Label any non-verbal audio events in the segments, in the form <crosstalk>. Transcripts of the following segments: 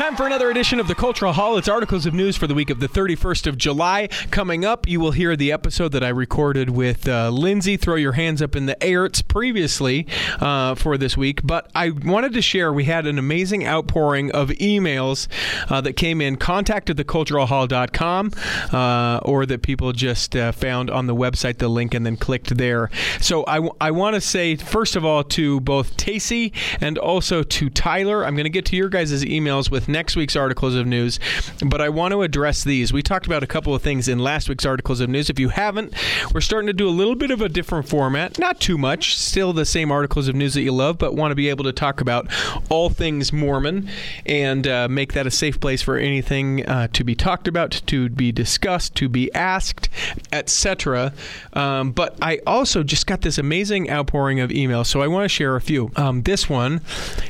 time for another edition of the Cultural Hall. It's articles of news for the week of the 31st of July. Coming up, you will hear the episode that I recorded with uh, Lindsay. Throw your hands up in the air. It's previously uh, for this week, but I wanted to share we had an amazing outpouring of emails uh, that came in, contacted theculturalhall.com, uh, or that people just uh, found on the website the link and then clicked there. So I, w- I want to say, first of all, to both Tracy and also to Tyler, I'm going to get to your guys' emails with next week's articles of news, but I want to address these. We talked about a couple of things in last week's articles of news. If you haven't, we're starting to do a little bit of a different format, not too much, still the same articles of news that you love, but want to be able to talk about all things Mormon and uh, make that a safe place for anything uh, to be talked about, to be discussed, to be asked, etc. Um, but I also just got this amazing outpouring of emails, so I want to share a few. Um, this one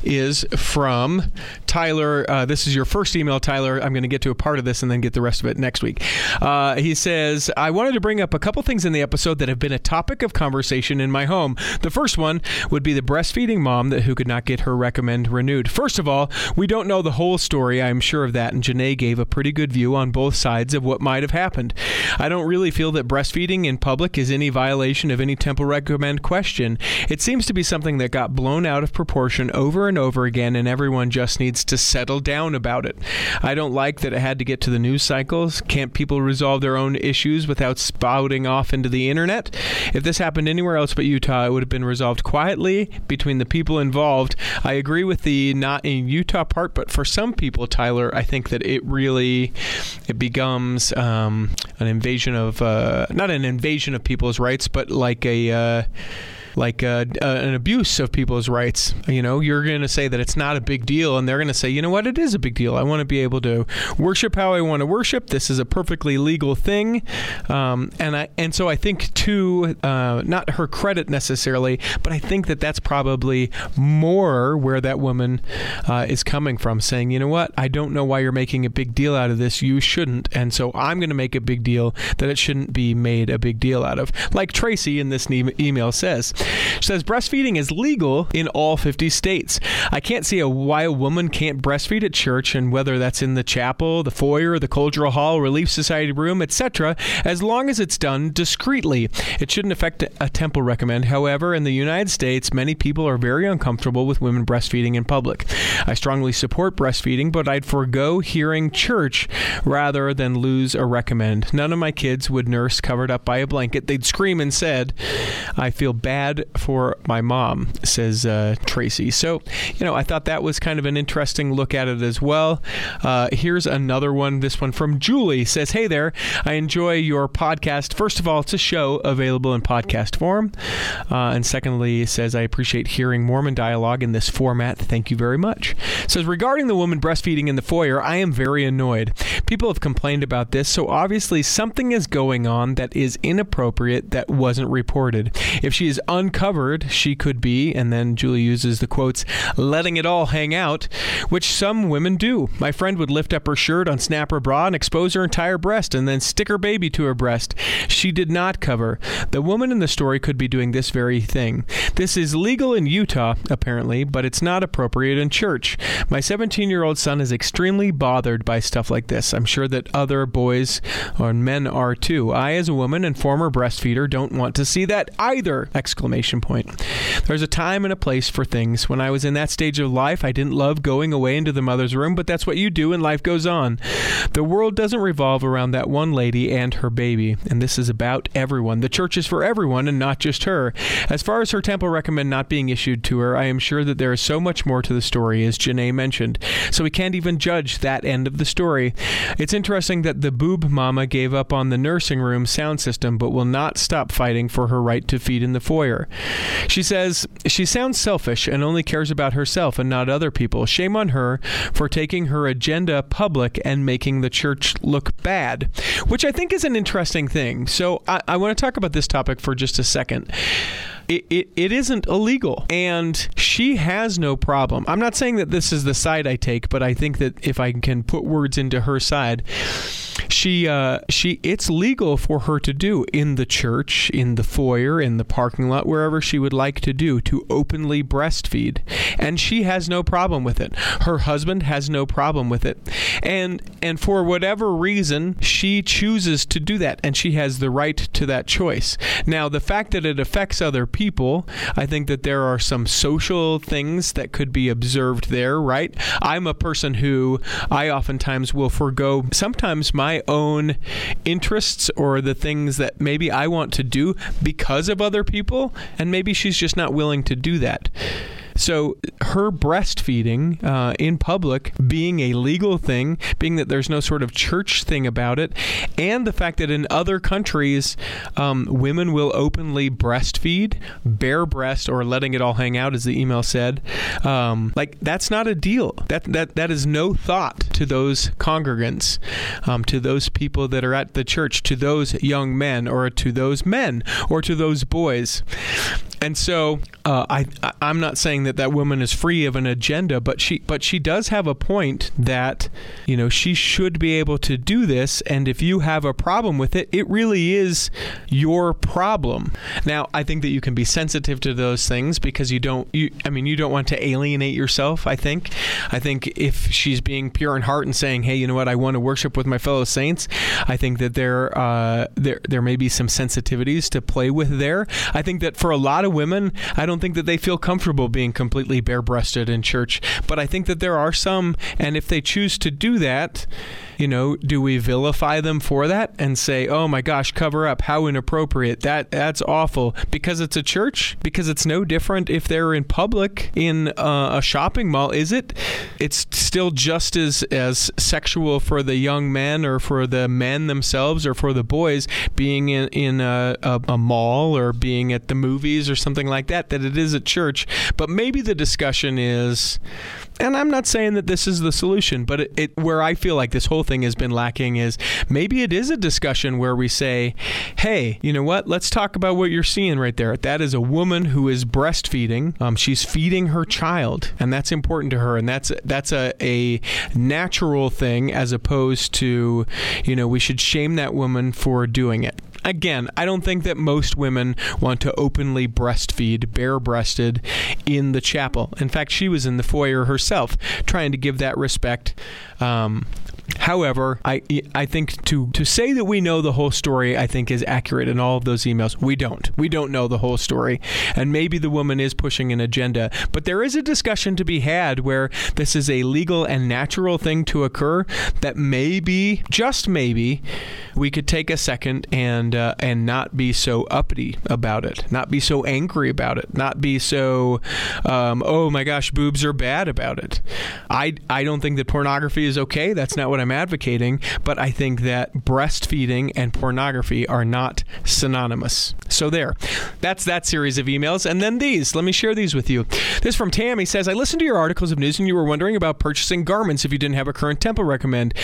is from Tyler. Uh, this is your first email, Tyler. I'm going to get to a part of this and then get the rest of it next week. Uh, he says, I wanted to bring up a couple things in the episode that have been a topic of conversation in my home. The first one would be the breastfeeding mom that who could not get her recommend renewed. First of all, we don't know the whole story. I'm sure of that, and Janae gave a pretty good view on both sides of what might have happened. I don't really feel that breastfeeding in public is any violation of any temple recommend question. It seems to be something that got blown out of proportion over and over again, and everyone just needs to settle down about it. I don't like that it had to get to the news cycles. Can't people resolve their own issues without spouting off into the internet? If this happened anywhere else but Utah, it would have been resolved quietly between the people involved. I agree with the not in Utah part, but for some people, Tyler, I think that it really it becomes um, an invasion of uh, not an invasion of people's rights, but like a uh, like uh, uh, an abuse of people's rights. You know, you're going to say that it's not a big deal, and they're going to say, you know what, it is a big deal. I want to be able to worship how I want to worship. This is a perfectly legal thing, um, and I and so I think to uh, not her credit necessarily, but I think that that's probably more where that woman uh, is coming from, saying, you know what, I don't know why you're making a big deal out of this. You shouldn't, and so I'm going to make a big deal that it shouldn't be made a big deal out of. Like Tracy in this e- email says. Says breastfeeding is legal in all 50 states. I can't see a, why a woman can't breastfeed at church, and whether that's in the chapel, the foyer, the cultural hall, relief society room, etc., as long as it's done discreetly. It shouldn't affect a temple recommend. However, in the United States, many people are very uncomfortable with women breastfeeding in public. I strongly support breastfeeding, but I'd forego hearing church rather than lose a recommend. None of my kids would nurse covered up by a blanket. They'd scream and said, I feel bad for my mom, says uh, Tracy. So, you know, I thought that was kind of an interesting look at it as well. Uh, here's another one. This one from Julie says, Hey there, I enjoy your podcast. First of all, it's a show available in podcast form. Uh, and secondly, says, I appreciate hearing Mormon dialogue in this format. Thank you very much. Says, regarding the woman breastfeeding in the foyer, I am very annoyed. People have complained about this, so obviously something is going on that is inappropriate that wasn't reported. If she is uncovered, she could be, and then Julie uses the quotes, letting it all hang out, which some women do. My friend would lift up her shirt, unsnap her bra, and expose her entire breast, and then stick her baby to her breast. She did not cover. The woman in the story could be doing this very thing. This is legal in Utah, apparently, but it's not appropriate in church. My 17 year old son is extremely bothered by stuff like this. I'm sure that other boys or men are too. I, as a woman and former breastfeeder, don't want to see that either! Exclamation point. There's a time and a place for things. When I was in that stage of life, I didn't love going away into the mother's room, but that's what you do and life goes on. The world doesn't revolve around that one lady and her baby, and this is about everyone. The church is for everyone and not just her. As far as her temple recommend not being issued to her, I am sure that there is so much more to the story, as Janae mentioned, so we can't even judge that end of the story. It's interesting that the boob mama gave up on the nursing room sound system, but will not stop fighting for her right to feed in the foyer. She says she sounds selfish and only cares about herself and not other people. Shame on her for taking her agenda public and making the church look bad, which I think is an interesting thing. So I, I want to talk about this topic for just a second. It, it, it isn't illegal and she has no problem. I'm not saying that this is the side I take, but I think that if I can put words into her side, she uh, she it's legal for her to do in the church, in the foyer, in the parking lot, wherever she would like to do to openly breastfeed, and she has no problem with it. Her husband has no problem with it, and and for whatever reason, she chooses to do that, and she has the right to that choice. Now, the fact that it affects other people, I think that there are some social things that could be observed there. Right? I'm a person who I oftentimes will forego sometimes my own interests or the things that maybe I want to do because of other people, and maybe she's just not willing to do that. So her breastfeeding uh, in public being a legal thing, being that there's no sort of church thing about it, and the fact that in other countries um, women will openly breastfeed, bare breast, or letting it all hang out, as the email said, um, like that's not a deal. That that that is no thought to those congregants, um, to those people that are at the church, to those young men, or to those men, or to those boys. And so uh, I I'm not saying that that woman is free of an agenda, but she but she does have a point that you know she should be able to do this. And if you have a problem with it, it really is your problem. Now I think that you can be sensitive to those things because you don't you I mean you don't want to alienate yourself. I think I think if she's being pure in heart and saying, hey, you know what, I want to worship with my fellow saints, I think that there uh, there there may be some sensitivities to play with there. I think that for a lot of women, I don't think that they feel comfortable being completely bare breasted in church. But I think that there are some, and if they choose to do that, you know, do we vilify them for that and say, "Oh my gosh, cover up, how inappropriate. That that's awful." Because it's a church, because it's no different if they're in public in uh, a shopping mall, is it? It's still just as as sexual for the young men or for the men themselves or for the boys being in in a, a, a mall or being at the movies or something like that that it is at church. But maybe the discussion is and I'm not saying that this is the solution, but it, it, where I feel like this whole thing has been lacking is maybe it is a discussion where we say, "Hey, you know what? Let's talk about what you're seeing right there. That is a woman who is breastfeeding. Um, she's feeding her child, and that's important to her, and that's that's a a natural thing as opposed to, you know, we should shame that woman for doing it." Again, I don't think that most women want to openly breastfeed, bare breasted, in the chapel. In fact, she was in the foyer herself, trying to give that respect. Um, However, I I think to to say that we know the whole story, I think is accurate in all of those emails. We don't. We don't know the whole story, and maybe the woman is pushing an agenda. But there is a discussion to be had where this is a legal and natural thing to occur. That maybe, just maybe, we could take a second and uh, and not be so uppity about it, not be so angry about it, not be so, um, oh my gosh, boobs are bad about it. I I don't think that pornography is okay. That's not what I'm advocating, but I think that breastfeeding and pornography are not synonymous. So there. That's that series of emails. And then these. Let me share these with you. This from Tammy says, I listened to your articles of news and you were wondering about purchasing garments if you didn't have a current temple recommend.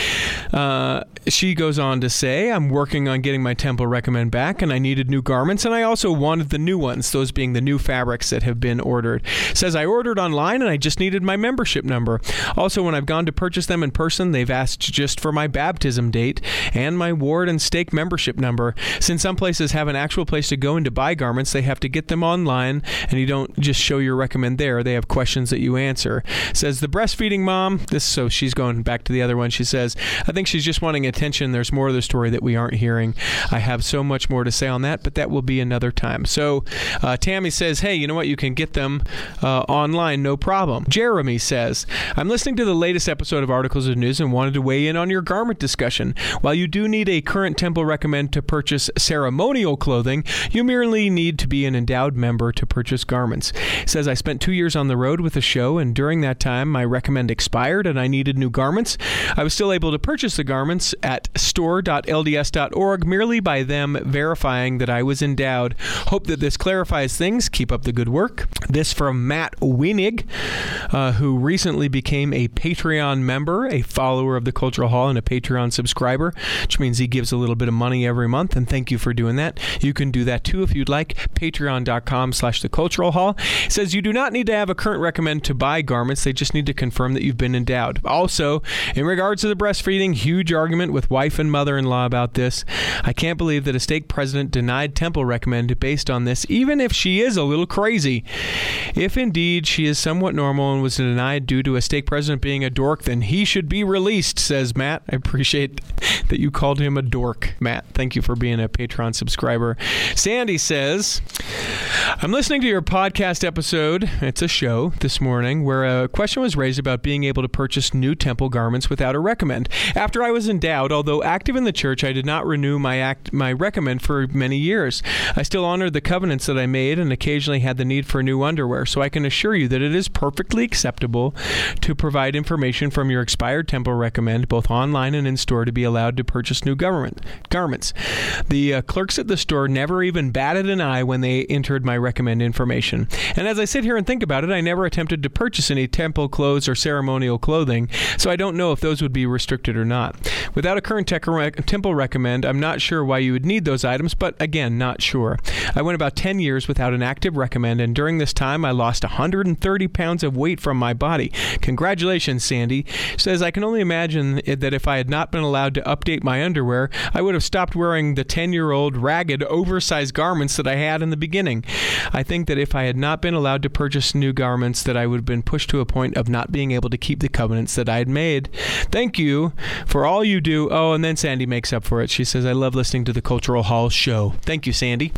Uh, she goes on to say, I'm working on getting my temple recommend back and I needed new garments and I also wanted the new ones, those being the new fabrics that have been ordered. Says I ordered online and I just needed my membership number. Also, when I've gone to purchase them in person, they've asked just for my baptism date and my ward and stake membership number. Since some places have an actual place to go and to buy garments, they have to get them online, and you don't just show your recommend there. They have questions that you answer. Says the breastfeeding mom. This so she's going back to the other one. She says, I think she's just wanting attention. There's more of the story that we aren't hearing. I have so much more to say on that, but that will be another time. So uh, Tammy says, Hey, you know what? You can get them uh, online, no problem. Jeremy says, I'm listening to the latest episode of Articles of News and wanted to weigh in on your garment discussion. While you do need a current temple recommend to purchase ceremonial clothing, you merely need to be an endowed member to purchase garments. It says I spent two years on the road with the show, and during that time, my recommend expired and I needed new garments. I was still able to purchase the garments at store.lds.org merely by them verifying that I was endowed. Hope that this clarifies things. Keep up the good work. This from Matt Winig, uh, who recently became a Patreon member, a follower of the Cultural Hall, and a Patreon subscriber, which means he gives a little bit of money every month. And thank you for doing that. You can do that too if you'd like. Patreon.com slash the Cultural Hall. Says you do not need to have a current recommend to buy garments. They just need to confirm that you've been endowed. Also, in regards to the breastfeeding, huge argument with wife and mother-in-law about this. I can't believe that a stake president denied Temple recommend based on this, even if she is a little crazy. If indeed she is somewhat normal and was denied due to a stake president being a dork, then he should be released, says Matt. I appreciate that you called him a dork, Matt. Thank you for being a Patreon subscriber. Sandy says, I'm listening to your podcast episode. It's a show this morning where a question was raised about being able to purchase new temple garments without a recommend. After I was endowed, although active in the church, I did not renew my act my recommend for many years. I still honored the covenants that I made and occasionally had the need for new underwear. So I can assure you that it is perfectly acceptable to provide information from your expired temple recommend, both online and in store, to be allowed to purchase new government garments. The uh, clerks at the store never even batted an eye when they entered my recommend information. And as I sit here and think about it, I never attempted to purchase any temple clothes or ceremonial clothing, so I don't know if those would be restricted or not. Without a current temple recommend, I'm not sure why you would need those items, but again, not sure. I went about 10 years without an active recommend, and during this time, I lost 130 pounds of weight from my body. Congratulations, Sandy. Says, I can only imagine that if I had not been allowed to update my underwear, I would have stopped wearing the 10 year old ragged, oversized garments that I had in the beginning. I think that if I had not been allowed to purchase new garments, that I would have been pushed to a point of not being able to keep the covenants that I had made. Thank you for all you do. Oh, and then Sandy makes up for it. She says, I love listening to the Cultural Hall show. Thank you, Sandy.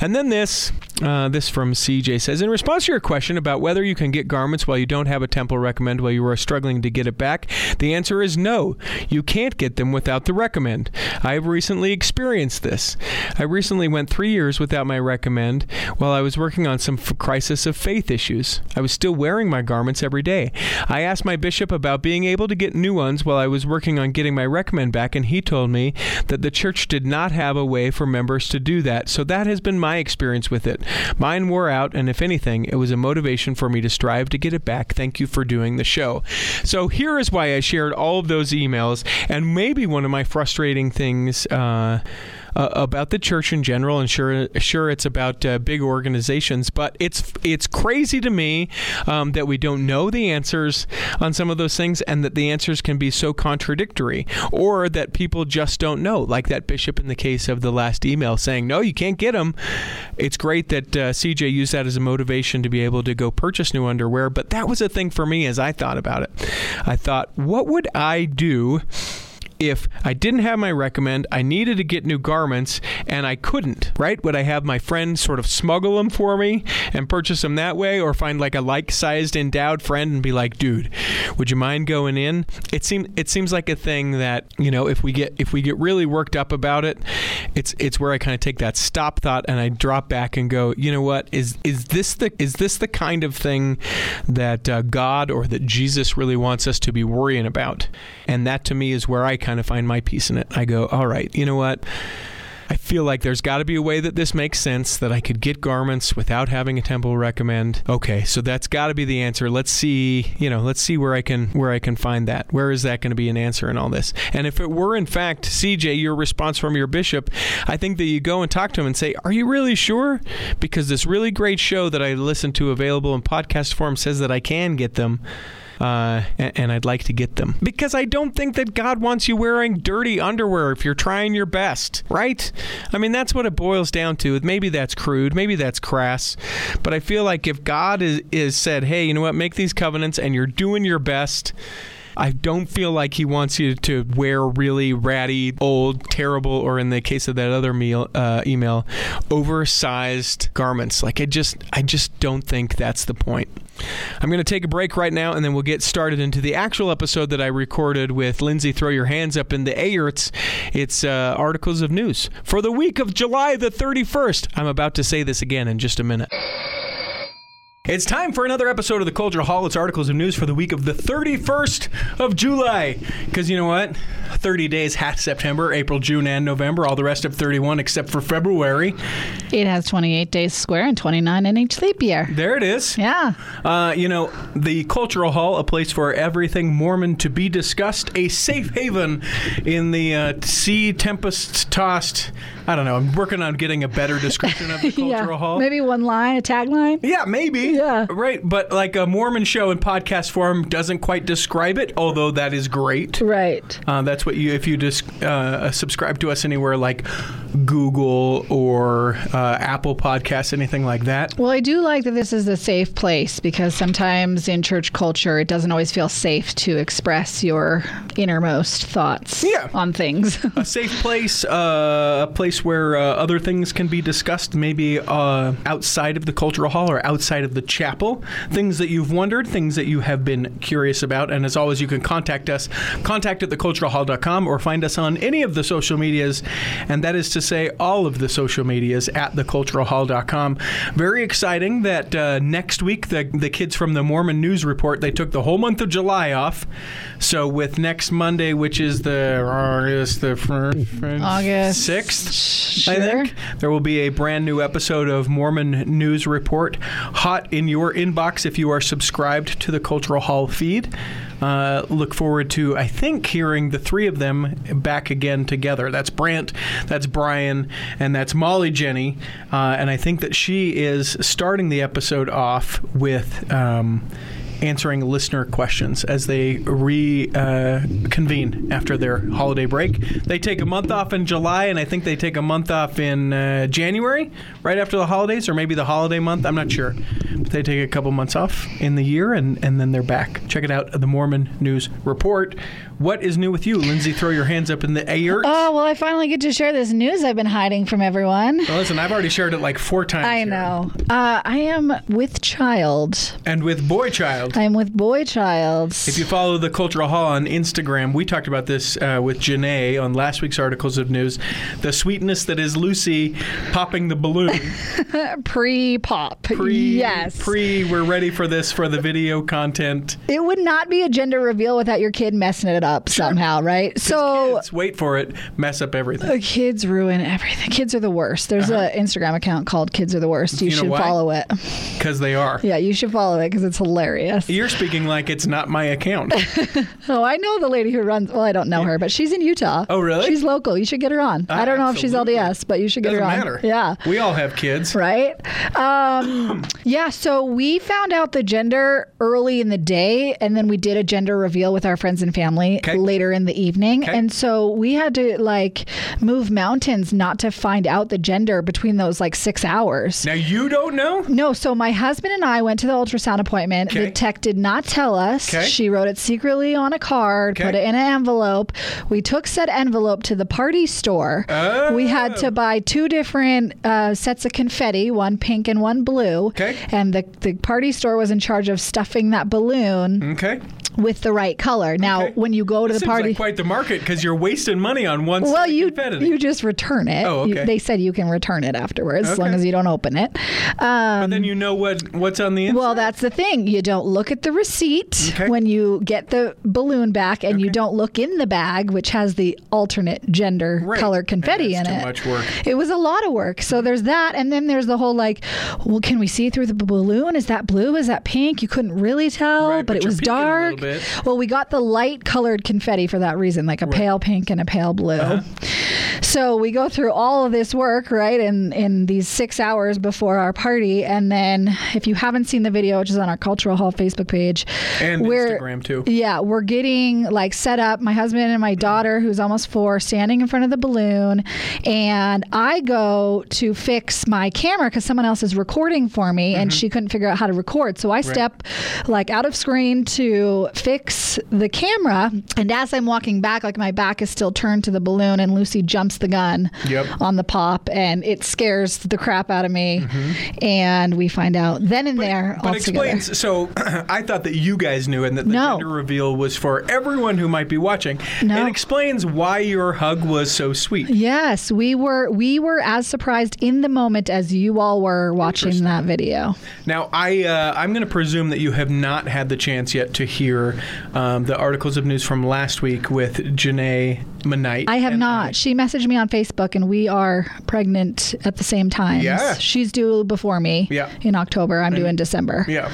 And then this, uh, this from CJ says, in response to your question about whether you can get garments while you don't have a temple recommend while you are struggling to get it back, the answer is no. You can't get them without the recommend. I have recently experienced this. I recently went three years without my recommend while I was working on some f- crisis of faith issues. I was still wearing my garments every day. I asked my bishop about being able to get new ones while I was working on getting my recommend back, and he told me that the church did not have a way for members to do that. So that has been my experience with it. Mine wore out, and if anything, it was a motivation for me to strive to get it back. Thank you for doing the show. So here is why I shared all of those emails, and maybe one of my frustrating things. Uh, uh, about the church in general, and sure, sure, it's about uh, big organizations. But it's it's crazy to me um, that we don't know the answers on some of those things, and that the answers can be so contradictory, or that people just don't know. Like that bishop in the case of the last email saying, "No, you can't get them." It's great that uh, CJ used that as a motivation to be able to go purchase new underwear, but that was a thing for me as I thought about it. I thought, what would I do? If I didn't have my recommend, I needed to get new garments, and I couldn't, right? Would I have my friend sort of smuggle them for me and purchase them that way, or find like a like-sized endowed friend and be like, dude, would you mind going in? It seems it seems like a thing that you know if we get if we get really worked up about it, it's it's where I kind of take that stop thought and I drop back and go, you know what is is this the is this the kind of thing that uh, God or that Jesus really wants us to be worrying about? And that to me is where I kind kind of find my peace in it. I go, all right, you know what? I feel like there's got to be a way that this makes sense that I could get garments without having a temple recommend. Okay, so that's got to be the answer. Let's see, you know, let's see where I can where I can find that. Where is that going to be an answer in all this? And if it were in fact CJ your response from your bishop, I think that you go and talk to him and say, "Are you really sure?" Because this really great show that I listen to available in podcast form says that I can get them uh, and, and I'd like to get them because I don't think that God wants you wearing dirty underwear if you're trying your best, right? I mean, that's what it boils down to. Maybe that's crude, maybe that's crass, but I feel like if God is, is said, hey, you know what, make these covenants and you're doing your best. I don't feel like he wants you to wear really ratty, old, terrible, or in the case of that other meal, uh, email, oversized garments. Like I just, I just don't think that's the point. I'm going to take a break right now, and then we'll get started into the actual episode that I recorded with Lindsay. Throw your hands up in the Ayerts. It's uh, articles of news for the week of July the 31st. I'm about to say this again in just a minute. It's time for another episode of the Culture Hall. It's articles of news for the week of the 31st of July. Because you know what? 30 days has September, April, June, and November. All the rest of 31 except for February. It has 28 days square and 29 in each leap year. There it is. Yeah. Uh, you know, the Cultural Hall, a place for everything Mormon to be discussed, a safe haven in the uh, sea tempest tossed. I don't know. I'm working on getting a better description of the <laughs> Cultural yeah. Hall. Maybe one line, a tagline. Yeah, maybe. <laughs> Yeah. Right, but like a Mormon show in podcast form doesn't quite describe it, although that is great. Right. Uh, that's what you, if you just uh, subscribe to us anywhere like Google or uh, Apple Podcasts, anything like that. Well, I do like that this is a safe place because sometimes in church culture, it doesn't always feel safe to express your innermost thoughts Yeah. on things. <laughs> A safe place, uh, a place where uh, other things can be discussed, maybe uh, outside of the cultural hall or outside of the chapel. Things that you've wondered, things that you have been curious about. And as always, you can contact us, contact at theculturalhall.com or find us on any of the social medias. And that is to say, all of the social medias at theculturalhall.com. Very exciting that uh, next week, the, the kids from the Mormon News Report, they took the whole month of July off. So with next Monday, which is the August the August sixth, I think there will be a brand new episode of Mormon News Report hot in your inbox if you are subscribed to the Cultural Hall feed. Uh, look forward to, I think, hearing the three of them back again together. That's Brant, that's Brian, and that's Molly Jenny. Uh, and I think that she is starting the episode off with. Um, answering listener questions as they reconvene after their holiday break. They take a month off in July, and I think they take a month off in uh, January, right after the holidays, or maybe the holiday month. I'm not sure. But they take a couple months off in the year, and, and then they're back. Check it out, the Mormon News Report. What is new with you, Lindsay? Throw your hands up in the air. Oh, well, I finally get to share this news I've been hiding from everyone. Well, listen, I've already shared it like four times. I here. know. Uh, I am with child. And with Boy Child. I'm with boy child. If you follow the Cultural Hall on Instagram, we talked about this uh, with Janae on last week's articles of news. The sweetness that is Lucy popping the balloon. <laughs> Pre pop. Yes. Pre, we're ready for this for the video content. it would not be a gender reveal without your kid messing it up somehow, right? So Kids, wait for it, mess up everything. the kids ruin everything. Kids are the worst. There's an Instagram account called Kids Are the Worst. You, Uh-huh. You should follow it. Because they are. Yeah, you should follow it because it's hilarious. You're speaking like it's not my account. <laughs> Oh, I know the lady who runs. Well, I don't know her, but she's in Utah. Oh, really? She's local. You should get her on. Uh, I don't know if she's. LDS, but you should get Doesn't her on. matter. Yeah. We all have kids. Right? Um, <clears throat> yeah, so we found out the gender early in the day, and then we did a gender reveal with our friends and family Okay. later in the evening. Okay. And so we had to like move mountains not to find out the gender between those like six hours. Now, you don't know? No, so my husband and I went to the ultrasound appointment. Okay. The tech did not tell us. Okay. She wrote it secretly on a card, Okay. put it in an envelope. We took said envelope to the party store. Oh. We had to buy two different uh, sets of confetti, one pink and one blue. Okay. And the, the party store was in charge of stuffing that balloon Okay. With the right color. Now, Okay. when you go to That the party. like quite the market because you're wasting money on one well, you confetti. you just return it. Oh, You- okay. they said you can return it afterwards as long as you don't open it. Um, but then you know what what's on the inside. Well, that's the thing. You don't look at the receipt Okay. when you get the balloon back, and you don't look in the bag, which has the alternate gender Right. colored confetti in it. much work. It was a lot of work. So there's that, and then there's the whole like, well, can we see through the balloon? Is that blue? Is that pink? You couldn't really tell, Right, but, but it was peeking a little dark. Bit. Well, we got the light colored confetti for that reason, like a pale pink and a pale blue. Uh-huh. So we go through all of this work, right, in in these six hours before our party, and then if you haven't seen the video, which is on our Cultural Hall Facebook page, And we're- Instagram, too. Yeah, we're getting like set up. My husband and my daughter, who's almost four, standing in front of the balloon, and I go to fix my camera because someone else is recording for me, and she couldn't figure out how to record. So I step like out of screen to fix the camera, and as I'm walking back, like my back is still turned to the balloon, and Lucy jumps the gun Yep. on the pop, and it scares the crap out of me. And we find out then and there Mm-hmm. But all together. explains. So <clears throat> I thought that you guys knew, and that the No. gender reveal was for everyone who might be watching. No. It explains why your hug was so sweet. Yes, we were we were as surprised in the moment as you all were watching that video. Now, I uh, I'm going to presume that you have not had the chance yet to hear um, the articles of news from last week with Janae Manite. I have and not. She messaged me on Facebook, and we are pregnant at the same time. Yeah. she's due before me. Yeah. in October. I'm due in December. Yeah.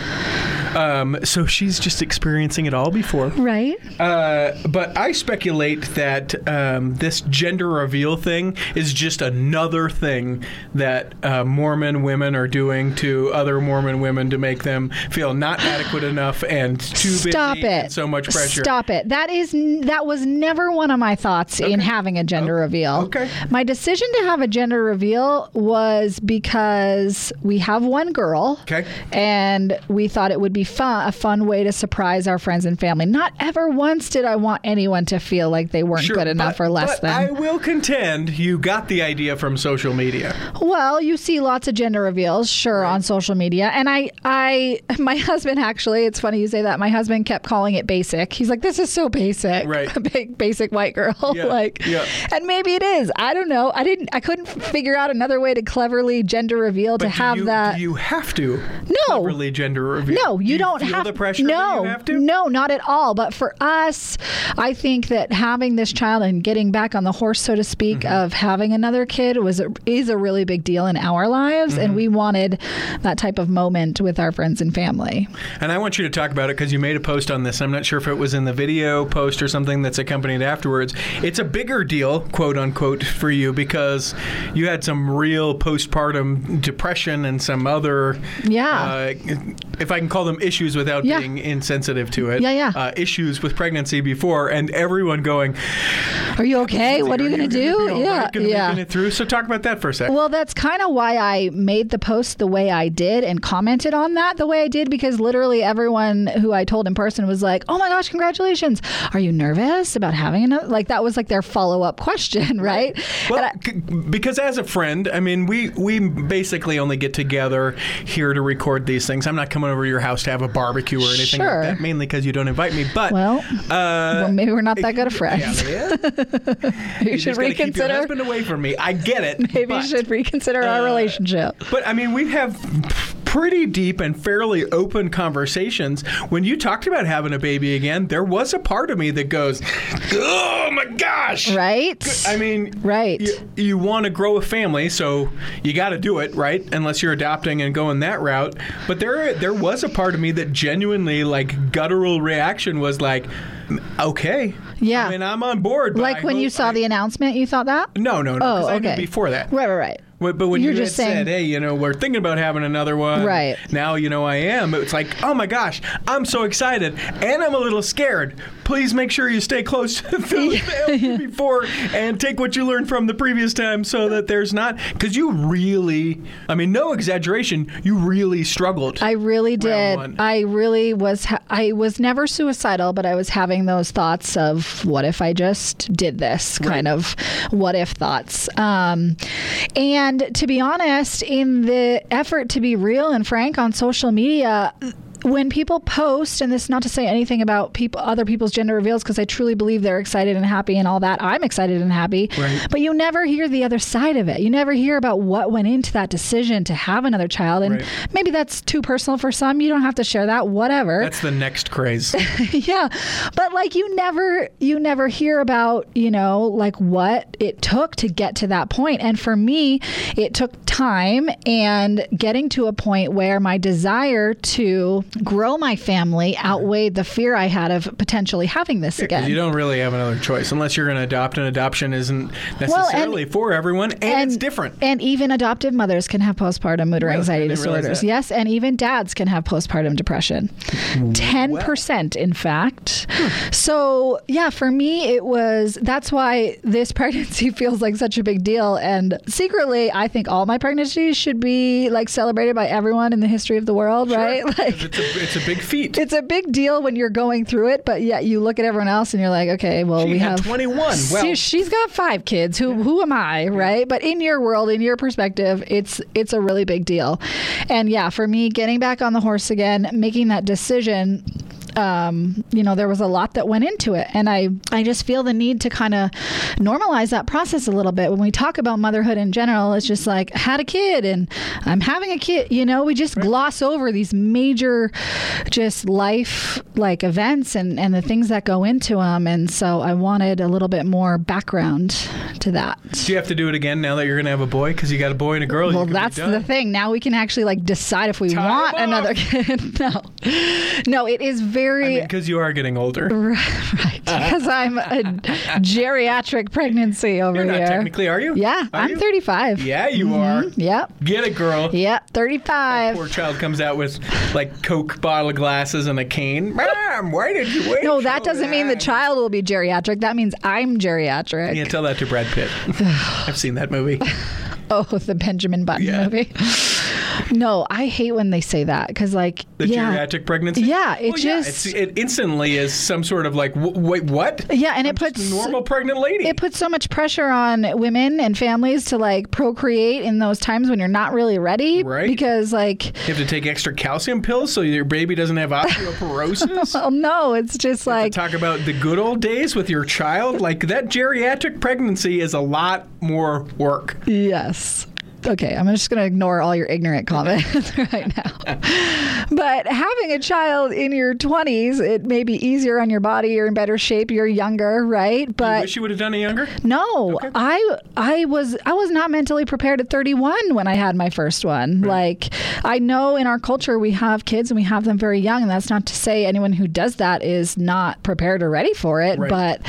Um, so she's just experiencing it all before. Right. Uh, but I speculate that um, this gender reveal thing is just another thing that uh, Mormon women are doing to other Mormon women to make them feel not adequate <sighs> enough and too Stop busy it. and so much pressure. Stop it. That is n- that was never one of my thoughts in having a gender reveal. okay. My decision to have a gender reveal was because we have one girl. Okay. And we thought it would be fun, a fun way to surprise our friends and family. Not ever once did I want anyone to feel like they weren't Sure, good enough but- or less but than. I will contend you got the idea from social media. Well, you see lots of gender reveals, sure, on social media, and I, I, <laughs> my husband actually. It's funny you say that. My husband kept calling it basic. He's like, "This is so basic, Right. <laughs> Big basic white girl, <laughs> Yeah, like." yeah. And maybe it is. I don't know. I didn't. I couldn't figure out another way to cleverly gender reveal But to have you, that. You have to? No. Cleverly gender reveal. No, you, Do don't feel have the pressure. No, you have to? no, not at all. But for us, I think that having this child and getting back on the horse, so to speak, Mm-hmm. of having another kid was a, is a really big deal in our lives, Mm-hmm. and we wanted that type of moment with our friends and family. And I want you to talk about it because you made a post on this. I'm not sure if it was in the video post or something that's accompanied afterwards. It's a bigger deal, quote unquote, for you because you had some real postpartum depression and some other, Yeah. uh, if I can call them issues without Yeah. being insensitive to it, Yeah, yeah. Uh, issues with pregnancy before, and everyone going, Are you okay? What are you going to gonna do? yeah, yeah. it through. So talk about that for a second. Well, that's kind of why I made the post the way I did and commented on that the way I did because literally everyone who I told in person was like, "Oh my gosh, congratulations! Are you nervous about having another?" Like that was like their follow up question, <laughs> right? Well, I- c- because as a friend, I mean, we we basically only get together here to record these things. I'm not coming over to your house to have a barbecue or anything Sure. like that, mainly because you don't invite me. But well, uh, well, maybe we're not that good of friends. yeah, <laughs> yeah. you, You should gotta keep your reconsider. husband away from me. I get it. <laughs> Maybe but, you should reconsider our uh, relationship. But I mean, we have pretty deep and fairly open conversations. When you talked about having a baby again, there was a part of me that goes, "Oh my gosh!" Right? I mean, Right. You, you want to grow a family, so you got to do it, right? Unless you're adopting and going that route. But there, there was a part of me that genuinely, like, guttural reaction was like, okay, Yeah. I mean, I'm on board. like I when you saw I- the announcement, you thought that? no, no, no. Oh, okay. before that. Right, right, right. But but when You're you just had saying- said, hey, you know, we're thinking about having another one. Right. Now, you know, I am. It's like, oh my gosh, I'm so excited. And I'm a little scared. Please make sure you stay close to the <laughs> <laughs> before and take what you learned from the previous time so that there's not. Because you really, I mean, no exaggeration, you really struggled. I really did. I really was. Ha- I was never suicidal, but I was having those thoughts of what if I just did this kind of what if thoughts. Um, and to be honest, in the effort to be real and frank on social media. When people post, and this is not to say anything about people, other people's gender reveals, because I truly believe they're excited and happy and all that. I'm excited and happy, Right. but you never hear the other side of it. You never hear about what went into that decision to have another child, and Right. maybe that's too personal for some. You don't have to share that. Whatever. That's the next craze. <laughs> yeah, but like you never, you never hear about you know like what it took to get to that point. And for me, it took time and getting to a point where my desire to grow my family outweighed the fear I had of potentially having this again. you don't really have another choice unless you're going to adopt, and adoption isn't and- necessarily for everyone, and, it's different. And even adoptive mothers can have postpartum mood or? Anxiety disorders. Yes, and even dads can have postpartum depression. 10%, in fact. So, yeah, for me, it was that's why this <laughs> pregnancy feels like such a big deal. And secretly, I think all my pregnancies should be like celebrated by everyone in the history of the world, right? <laughs> Like It's a, big feat. it's a big deal when you're going through it, but yet you look at everyone else and you're like, okay, well, She we have 21. Well- She- she's got five kids. Who who am I, right? But in your world, in your perspective, it's it's a really big deal. And yeah, for me, getting back on the horse again, making that decision um, you know, there was a lot that went into it. And I, I just feel the need to kind of normalize that process a little bit. When we talk about motherhood in general, it's just like, had a kid and I'm having a kid. You know, we just gloss over these major, just life like events and, and the things that go into them. And so I wanted a little bit more background to that. Do you have to do it again now that you're going to have a boy? Because you got a boy and a girl. Well, you're gonna be that's the thing. Now we can actually like decide if we want want 'em another <laughs> kid. no, no, it is very Because you are getting older. <laughs> right because <laughs> I'm a geriatric pregnancy over here. You're not here. technically, are you? yeah, Are I'm you? 35. Yeah, you mm-hmm. are. Yep. Get it, girl. Yep. 35. Poor child comes out with like Coke bottle glasses and a cane. <laughs> Mom, why did you wait? No, that doesn't mean the child will be geriatric. That means I'm geriatric. Yeah, tell that to Brad Pitt. <sighs> I've seen that movie. Oh, the Benjamin Button Yeah. movie. No, I hate when they say that because, like, The yeah, geriatric pregnancy. Yeah, it Well, yeah, just- it's, it instantly is some sort of like, w- wait, what? yeah, and it I'm just puts a normal pregnant lady. it puts so much pressure on women and families to like procreate in those times when you're not really ready, Right. Because like, you have to take extra calcium pills so your baby doesn't have osteoporosis. <laughs> well, no, it's just like Talk about the good old days with your child. Like that geriatric pregnancy is a lot more work. Yes. Okay, I'm just going to ignore all your ignorant comments <laughs> right now. But having a child in your 20s, it may be easier on your body. You're in better shape. You're younger, right? But wish you would have done it younger. no, I I was I was not mentally prepared at 31 when I had my first one. Like I know in our culture we have kids and we have them very young, and that's not to say anyone who does that is not prepared or ready for it. Right. But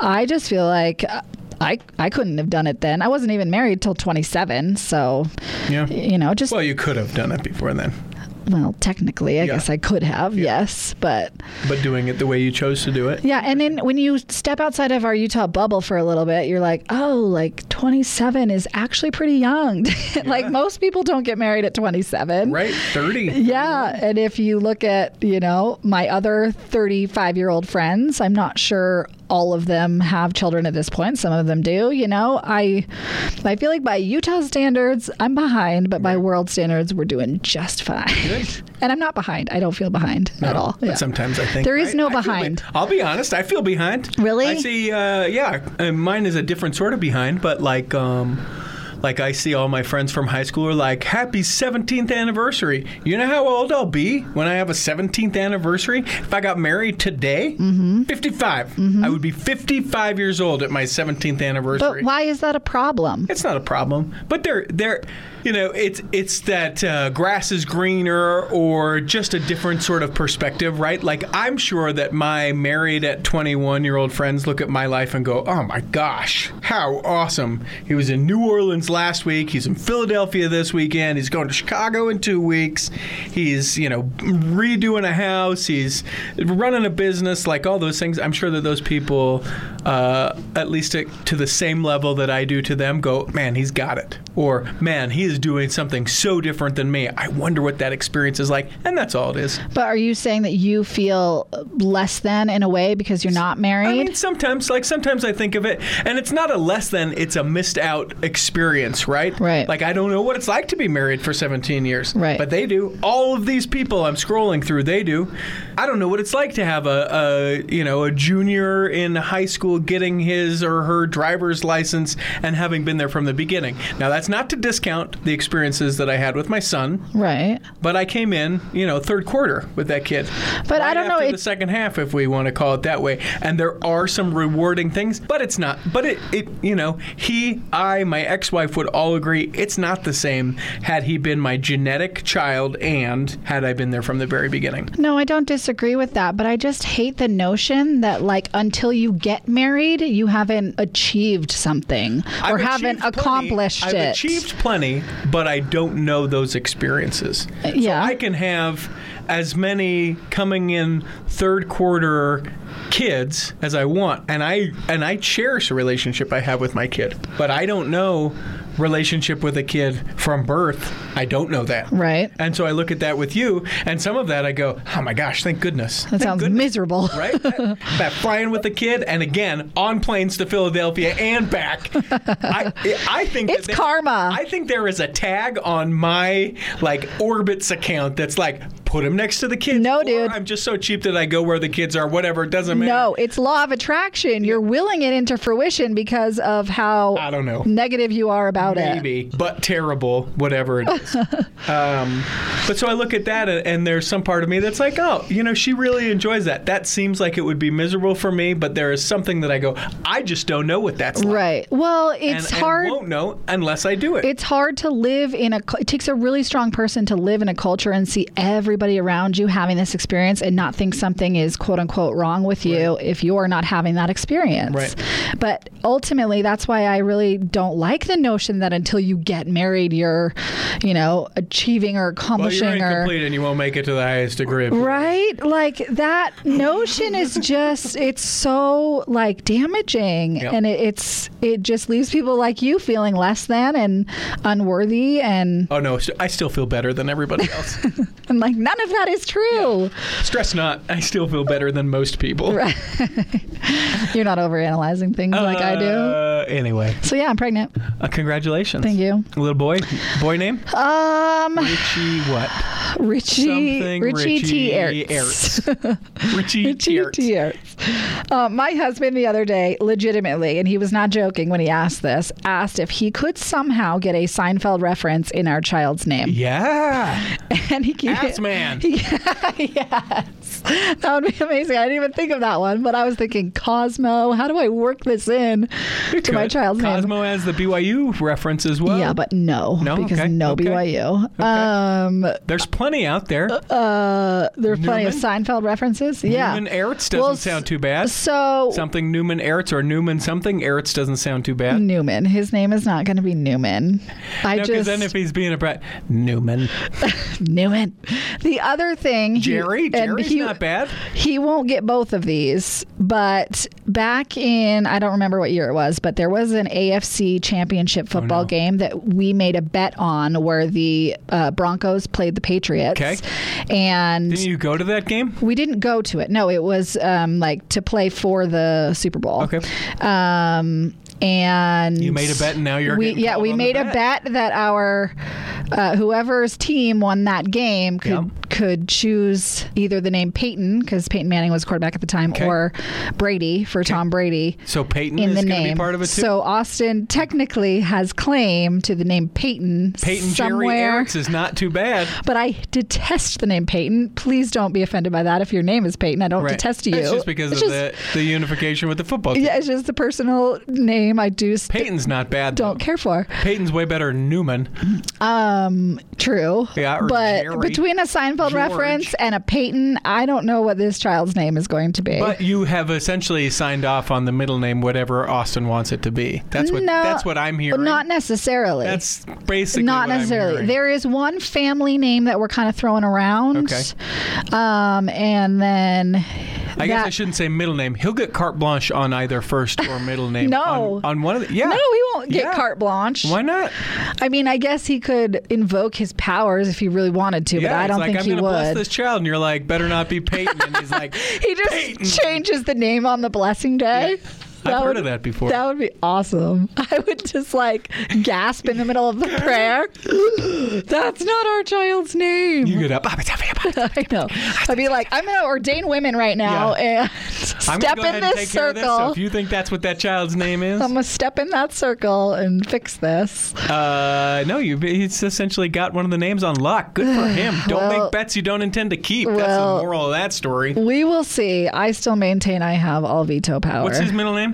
I just feel like. I, I couldn't have done it then. I wasn't even married till 27, so Yeah. you know, just Well, you could have done it before then, well, technically, I Yeah. guess I could have, yes, but but doing it the way you chose to do it. Yeah, and then when you step outside of our Utah bubble for a little bit, you're like, oh, like 27 is actually pretty young. <laughs> like most people don't get married at 27. Right, thirty. Yeah, and if you look at, you know, my other 35 year old friends, I'm not sure all of them have children at this point. Some of them do, you know. I I feel like by Utah standards, I'm behind, but by world standards, we're doing just fine. <laughs> and I'm not behind. I don't feel behind at all. Yeah. sometimes I think There is I- no behind. be- I'll be honest. I feel behind. Really? I see. Uh, yeah, mine is a different sort of behind, but like. Um, like I see all my friends from high school are like, "Happy 17th anniversary!" You know how old I'll be when I have a 17th anniversary? If I got married today, Mm-hmm. 55. I would be 55 years old at my 17th anniversary. But why is that a problem? It's not a problem, but they're they're you know it's it's that uh, grass is greener or just a different sort of perspective, right? Like I'm sure that my married at 21 year old friends look at my life and go, "Oh my gosh, how awesome!" He was in New Orleans last week. He's in Philadelphia this weekend. He's going to Chicago in two weeks. He's you know redoing a house. He's running a business. Like all those things, I'm sure that those people, uh, at least to, to the same level that I do to them, go, man, he's got it. Or, man, he is doing something so different than me. I wonder what that experience is like. And that's all it is. But are you saying that you feel less than in a way because you're not married? I mean, sometimes, like sometimes I think of it, and it's not a less than; it's a missed out experience, right? Right. Like I don't know what it's like to be married for 17 years, Right. But they do. All of these people I'm scrolling through, they do. I don't know what it's like to have a, a you know a junior in high school getting his or her driver's license and having been there from the beginning. Now that's not to discount the experiences that I had with my son, right. but I came in, you know, third quarter with that kid. But I don't know, it- the second half, if we want to call it that way. And there are some rewarding things, but it's not. But it, it, you know, he, I, my ex-wife would all agree it's not the same. Had he been my genetic child, and had I been there from the very beginning. No, I don't disagree with that, but I just hate the notion that like until you get married, you haven't achieved something or I've haven't achieved plenty- accomplished I've it. Achieved plenty, but I don't know those experiences. Uh, yeah. So I can have as many coming in third quarter kids as I want, and I and I cherish the relationship I have with my kid. But I don't know relationship with a kid from birth, I don't know that. Right. And so I look at that with you, and some of that I go, oh my gosh, thank goodness. That Thank sounds goodness." miserable. <laughs> Right? that, that flying with the kid, and again, on planes to Philadelphia and back. I, I think It's there- karma. I think there is a tag on my like Orbitz account that's like, put him next to the kids. No, or dude. I'm just so cheap that I go where the kids are. Whatever, it doesn't matter. No, it's law of attraction. You're willing it into fruition because of how I don't know. negative you are about it. Maybe, but terrible, whatever it is. <laughs> um, but so I look at that, and, and there's some part of me that's like, oh, you know, she really enjoys that. That seems like it would be miserable for me, but there is something that I go, I just don't know what that's like. Right. Well, it's and hard. won't know unless I do it. it's hard to live in a it takes a really strong person to live in a culture and see everybody around you having this experience and not think something is quote unquote wrong with you if you're not having that experience Right. but ultimately that's why i really don't like the notion that until you get married you're you know achieving or well, accomplishing you're or incomplete and you won't make it to the highest degree. Right? Like that notion is <laughs> just it's so like damaging Yep. and it, it's it just leaves people like you feeling less than and unworthy and Oh no, I still feel better than everybody else. <laughs> I'm like none of that is true. Stress not, I still feel better than most people. <laughs> You're not overanalyzing things like I do. Uh, anyway, So yeah, I'm pregnant. uh, congratulations. Thank you. Little boy, boy name? Um Richie what? Richie Something Richie T. Richie Ertz. <laughs> Richie Richie T. Ertz. Uh, my husband the other day, legitimately, and he was not joking when he asked this, asked if he could somehow get a Seinfeld reference in our child's name. Yeah. <laughs> And he Ass man. <laughs> yes. That would be amazing. I didn't even think of that one, but I was thinking Cosmo. How do I work this in to my child's name? Cosmo as the BYU reference as well. Yeah, but no, No? because Okay. no Okay. BYU. Um, There's plenty out there. uh, there are plenty of Seinfeld references. Yeah. Newman Eretz doesn't Well, sound too bad. So Something Newman Eretz or Newman something Eretz doesn't sound too bad. Newman. His name is not going to be Newman. I No, because just then if he's being a brat, Newman. <laughs> Newman. The other thing, Jerry? Jerry's he, not bad. He won't get both of these, but back in I don't remember what year it was, but there was an AFC Championship football Oh, no. game that we made a bet on where the uh, Broncos played the Patriots, Okay. and Didn't you go to that game? we didn't go to it. No, it was um, like to play for the Super Bowl. Okay. Um, and You made a bet and now you're we, yeah we made a bet. bet that our uh, whoever's team won that game could Yeah. Could choose either the name Peyton because Peyton Manning was quarterback at the time Okay. or Brady for Tom Brady So Peyton in is the name. be part of it too. So Austin technically has claim to the name Peyton, Peyton Jerry somewhere. Eretz is not too bad. But I detest the name Peyton. Please don't be offended by that. If your name is Peyton, I don't Right. detest you. It's just because It's of just- the, the unification with the football team. Yeah, it's just the personal name I do st- Peyton's not bad. don't though. care for. Peyton's way better than Newman. Um, true. Yeah, but Jerry. between a Seinfeld George. reference and a Peyton, I don't know what this child's name is going to be. But you have essentially signed off on the middle name, whatever Austin wants it to be. That's what. no, that's what I'm hearing. Not necessarily. That's basically not what I'm necessarily. There is one family name that we're kind of throwing around. Okay. Um, and then I guess I shouldn't say middle name. He'll get carte blanche on either first or middle <laughs> name. No. on, on one of the. Yeah. No, he won't get Yeah. carte blanche. Why not? I mean, I guess he could invoke his powers if he really wanted to, but I don't like, think I'm he gonna bless this child, and you're like, better not be Peyton, and he's like, <laughs> He just Peyton. changes the name on the blessing day. I've heard would, of that before. That would be awesome. <laughs> I would just like gasp in the middle of the <laughs> prayer. That's not our child's name. you get up. <laughs> I know. I'd be like, I'm going to ordain women right now and I'm step go in this take this. So circle. if you think that's what that child's name is, I'm going to step in that circle and fix this. uh, no, you he's essentially got one of the names on lock. Good for <sighs> him. Don't Well- make bets you don't intend to keep. that's well- the moral of that story. We will see. I still maintain I have all veto power. What's his middle name?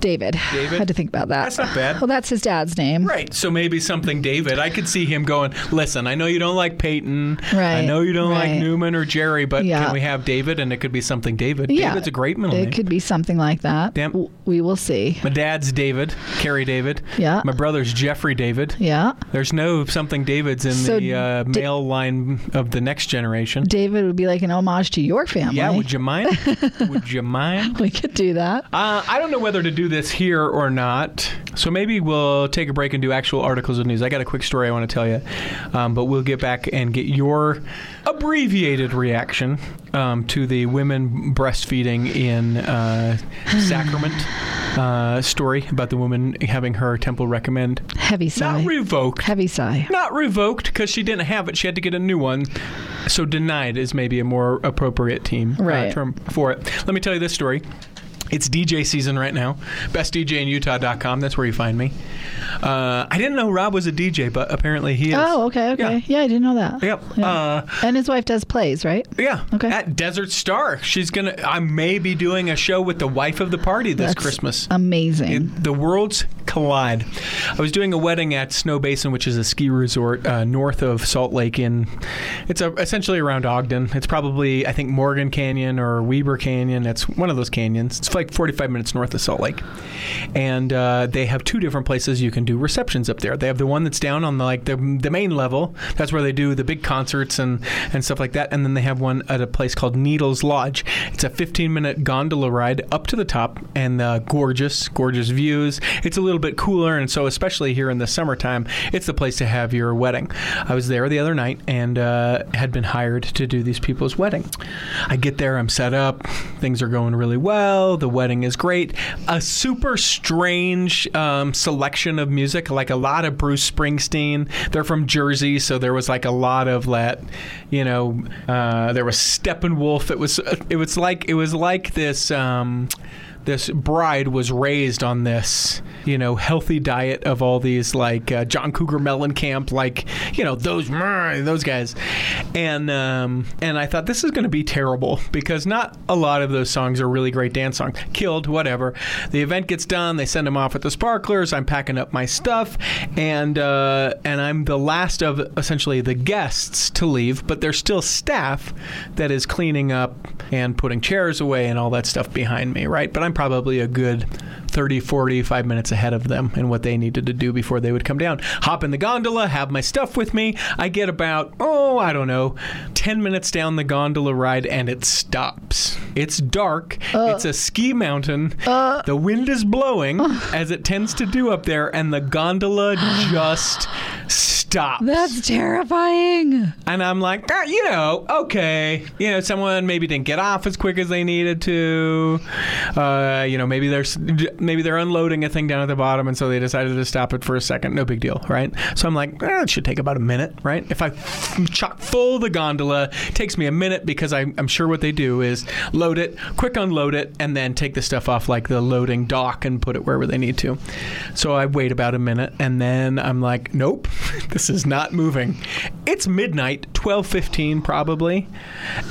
David. David? I had to think about that. That's not bad. Well, that's his dad's name. Right. So maybe something David. I could see him going, listen, I know you don't like Peyton. Right. I know you don't like. Newman or Jerry, but Yeah. can we have David? And it could be something David. Yeah. David's a great middle It name. could be something like that. Damn. We will see. My dad's David, Carrie David. Yeah. My brother's Jeffrey David. Yeah. There's no something Davids in So the uh, D- male line of the next generation. David would be like an homage to your family. yeah, would you mind? <laughs> would you mind? we could do that. Uh, I don't know whether to do this here or not. So maybe we'll take a break and do actual articles of news. I got a quick story I want to tell you, um, but we'll get back and get your abbreviated reaction um, to the women breastfeeding in uh, <sighs> Sacrament uh, story about the woman having her temple recommend Heavy sigh. not revoked. Heavy sigh. Not revoked because she didn't have it. She had to get a new one. So denied is maybe a more appropriate team uh, term for it. Let me tell you this story. It's DJ season right now. BestDJinUtah.com. That's where you find me. Uh, I didn't know Rob was a DJ, but apparently he is. Oh, okay, okay. Yeah, I didn't know that. Yep. Yeah. Uh, and his wife does plays, right? yeah. Okay. At Desert Star. She's going to, I may be doing a show with the wife of the party this That's Christmas. Amazing. It- the worlds collide. I was doing a wedding at Snowbasin, which is a ski resort uh, north of Salt Lake. In it's a, essentially around Ogden. It's probably I think Morgan Canyon or Weber Canyon. It's one of those canyons. It's like 45 minutes north of Salt Lake, and uh, they have two different places you can do receptions up there. They have the one that's down on the like the, the main level. That's where they do the big concerts and and stuff like that. And then they have one at a place called Needles Lodge. It's a 15 minute gondola ride up to the top and uh, gorgeous, gorgeous views. It's a little bit cooler, and so especially here in the summertime, it's the place to have your wedding. I was there the other night and uh, had been hired to do these people's wedding. I get there, I'm set up, things are going really well. The wedding is great. A super strange um, selection of music, like a lot of Bruce Springsteen. They're from Jersey, so there was like a lot of that. You know, uh, there was Steppenwolf. It was it was like it was like this. Um, this bride was raised on this, you know, healthy diet of all these like uh, John Cougar Mellencamp, like you know those those guys, and um, and I thought this is going to be terrible because not a lot of those songs are really great dance songs. Killed, whatever. The event gets done, they send them off with the sparklers. I'm packing up my stuff, and uh, and I'm the last of essentially the guests to leave, but there's still staff that is cleaning up and putting chairs away and all that stuff behind me, right? But I'm probably a good 30, 45 minutes ahead of them and what they needed to do before they would come down. Hop in the gondola, have my stuff with me. I get about, oh, I don't know, 10 minutes down the gondola ride and it stops. It's dark. Uh. it's a ski mountain. Uh. the wind is blowing, uh. as it tends to do up there, and the gondola <sighs> just stops. That's terrifying. And I'm like, "Ah, you know, okay, you know, someone maybe didn't get off as quick as they needed to. Uh, you know, maybe they're maybe they're unloading a thing down at the bottom, and so they decided to stop it for a second. No big deal, right? So I'm like, eh, it should take about a minute, right? If I chock full the gondola, it takes me a minute because I, I'm sure what they do is load it, quick unload it, and then take the stuff off like the loading dock and put it wherever they need to. So I wait about a minute, and then I'm like, nope, this is not moving. It's midnight, 12:15 probably,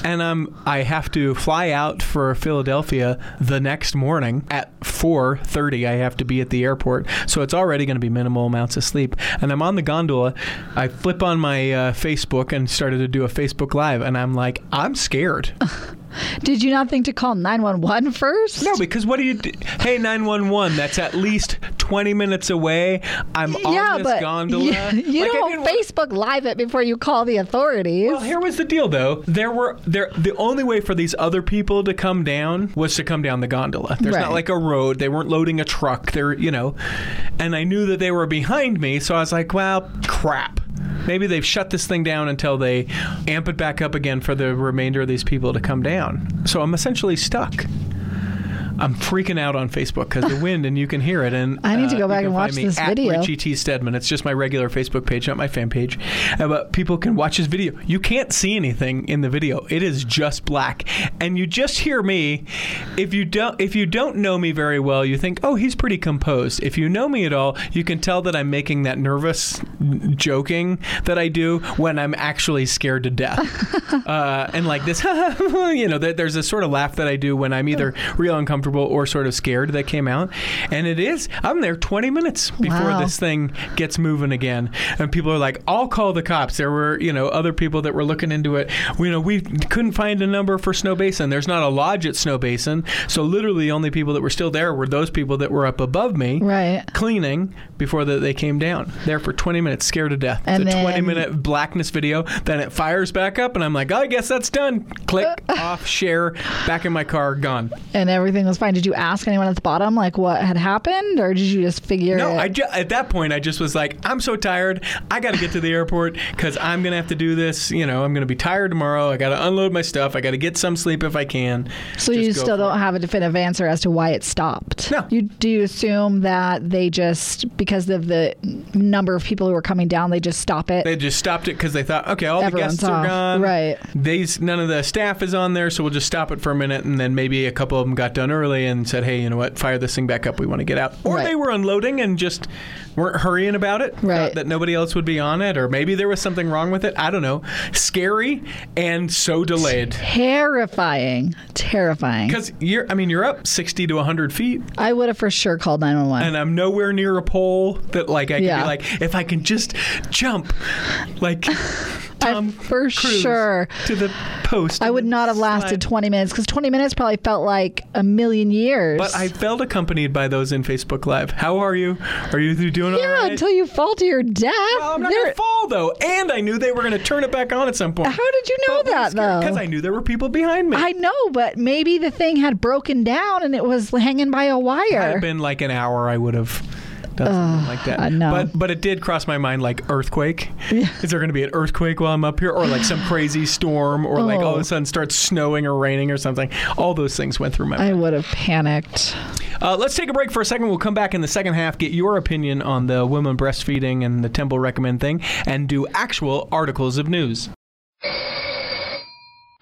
and I'm I have to fly out for Philadelphia the next morning at 4:30. I have to be at the airport, so it's already going to be minimal amounts of sleep. And I'm on the gondola. I flip on my uh, Facebook and started to do a Facebook live, and I'm like, I'm scared. <laughs> Did you not think to call 911 first? No, because what do you do? Hey, 911, that's at least 20 minutes away. I'm yeah, on this gondola. you, <laughs> you Like, don't wa- Facebook Live it before you call the authorities. Well, here was the deal, though. There were there the only way for these other people to come down was to come down the gondola. There's Right. not like a road. They weren't loading a truck. They're you know, and I knew that they were behind me, so I was like, well, crap. Maybe they've shut this thing down until they amp it back up again for the remainder of these people to come down. So I'm essentially stuck. I'm freaking out on Facebook because the wind and you can hear it. And <laughs> I need to uh, go you back and watch this at video. Richie T. Steadman. It's just my regular Facebook page, not my fan page. Uh, but people can watch his video. You can't see anything in the video. It is just black, and you just hear me. If you don't, if you don't know me very well, you think, oh, he's pretty composed. If you know me at all, you can tell that I'm making that nervous joking that I do when I'm actually scared to death, <laughs> uh, and like this, <laughs> you know, there- there's a sort of laugh that I do when I'm either real uncomfortable or sort of scared that came out, and it is. I'm there 20 minutes before Wow. this thing gets moving again, and people are like, "I'll call the cops." There were, you know, other people that were looking into it. You know, we couldn't find a number for Snowbasin. There's not a lodge at Snowbasin, so literally the only people that were still there were those people that were up above me, Right. cleaning before the, they came down. There for 20 minutes, scared to death. And it's a 20 minute blackness video. Then it fires back up, and I'm like, like, oh, I guess that's done. Click <laughs> off, share, back in my car, gone. And everything was fine. Did you ask anyone at the bottom like what had happened, or did you just figure? No, it? I ju- at that point I just was like, I'm so tired. I got to get to the airport because I'm gonna have to do this. You know, I'm gonna be tired tomorrow. I got to unload my stuff. I got to get some sleep if I can. So Just you still don't it. have a definitive answer as to why it stopped. No. You do you assume that they just because of the number of people who were coming down, they just stop it. They just stopped it because they thought, okay, all Everyone's the guests are gone. Right. These none of the staff is on there, so we'll just stop it for a minute, and then maybe a couple of them got done early and said, hey, you know what, fire this thing back up. We want to get out. Or Right. they were unloading and just weren't hurrying about it. Uh, right. thought that nobody else would be on it, or maybe there was something wrong with it. I don't know. Scary and so delayed. Terrifying. Terrifying. Because you're, I mean, you're up 60 to 100 feet, I would have for sure called 911. and I'm nowhere near a pole that, like, I can Yeah. be like, if I can just jump, like <laughs> Tom for Cruise sure. to the post. I would not have lasted slide. 20 minutes because 20 minutes probably felt like a million years. But I felt accompanied by those in Facebook Live. How are you? Are you doing all yeah, right? until you fall to your death. well, I'm not There- gonna fall though, and I knew they were gonna turn it back on at some point. How did you know that though? Because I knew there were people behind me. I know, but maybe the thing had broken down and it was hanging by a wire. it been like an hour, I would have done something like that. Know. But but it did cross my mind like earthquake. Is there going to be an earthquake while I'm up here, or like some crazy storm, or like all of Oh. a sudden starts snowing or raining or something? All those things went through my mind. I would have panicked. Uh, let's take a break for a second. We'll come back in the second half, get your opinion on the women breastfeeding and the temple recommend thing, and do actual articles of news.